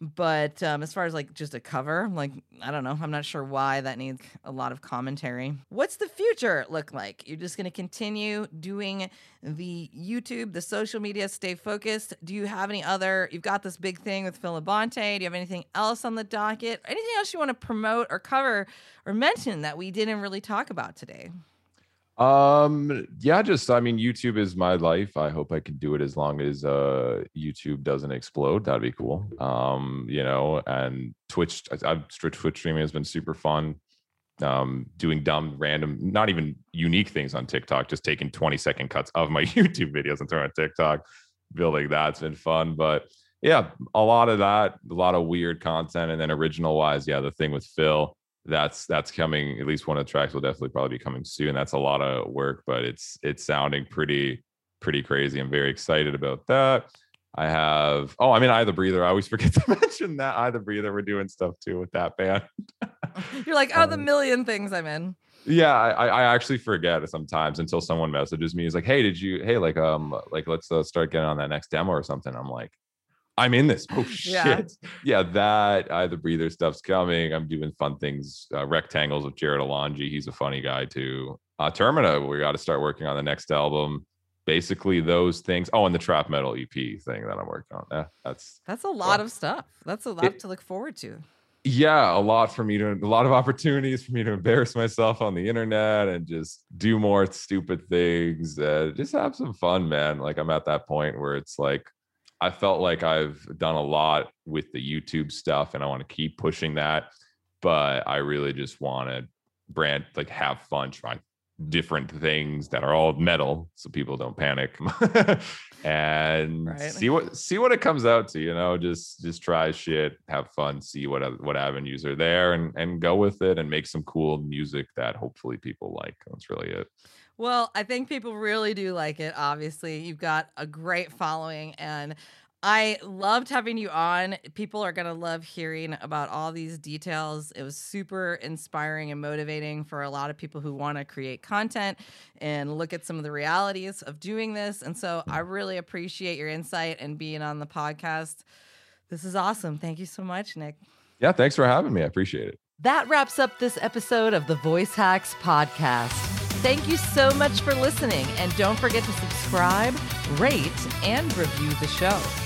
Speaker 1: But um, as far as like just a cover, like I don't know, I'm not sure why that needs a lot of commentary. What's the future look like? You're just going to continue doing the YouTube, the social media, stay focused. Do you have any other? You've got this big thing with Phil Labonte. Do you have anything else on the docket? Anything else you want to promote or cover or mention that we didn't really talk about today?
Speaker 2: Um, yeah, just I mean, YouTube is my life. I hope I can do it as long as uh YouTube doesn't explode. That'd be cool. Um, you know, and Twitch, I- I've Twitch streaming has been super fun. Um, doing dumb, random, not even unique things on TikTok, just taking 20 second cuts of my YouTube videos and throwing on TikTok, building that's been fun. But yeah, a lot of that, a lot of weird content, and then original wise, yeah, the thing with Phil that's that's coming at least one of the tracks will definitely probably be coming soon. That's a lot of work but it's it's sounding pretty pretty crazy. I'm very excited about that. I have oh i mean i the breather. I always forget to mention that i the breather we're doing stuff too with that band.
Speaker 1: You're like, oh, the
Speaker 2: Um,
Speaker 1: million things I'm in.
Speaker 2: yeah I, I I actually forget sometimes until someone messages me. He's like hey did you hey like um like let's uh, start getting on that next demo or something. I'm like i'm in this. Oh shit. Yeah that i the breather stuff's coming. I'm doing fun things uh, rectangles with jared alonji. He's a funny guy too. Uh termina we got to start working on the next album. Basically those things. Oh and the trap metal ep thing that i'm working on. Yeah that's
Speaker 1: That's a lot of stuff. That's a lot
Speaker 2: It-
Speaker 1: to look forward to.
Speaker 2: yeah, a lot for me to a lot of opportunities for me to embarrass myself on the internet and just do more stupid things. Uh, just have some fun, man. Like I'm at that point where it's like I felt like I've done a lot with the YouTube stuff and I want to keep pushing that, but I really just want to brand like have fun, try different things that are all metal so people don't panic. And
Speaker 1: Right.
Speaker 2: see what see what it comes out to you know just just try shit have fun see what what avenues are there and and go with it and make some cool music that hopefully people like. That's really it
Speaker 1: Well, I think people really do like it. Obviously, you've got a great following, and I loved having you on. People are going to love hearing about all these details. It was super inspiring and motivating for a lot of people who want to create content and look at some of the realities of doing this. And so I really appreciate your insight and being on the podcast. This is awesome. Thank you so much, Nik.
Speaker 2: Yeah, thanks for having me. I appreciate it.
Speaker 1: That wraps up this episode of the Voice Hacks podcast. Thank you so much for listening, and don't forget to subscribe, rate, and review the show.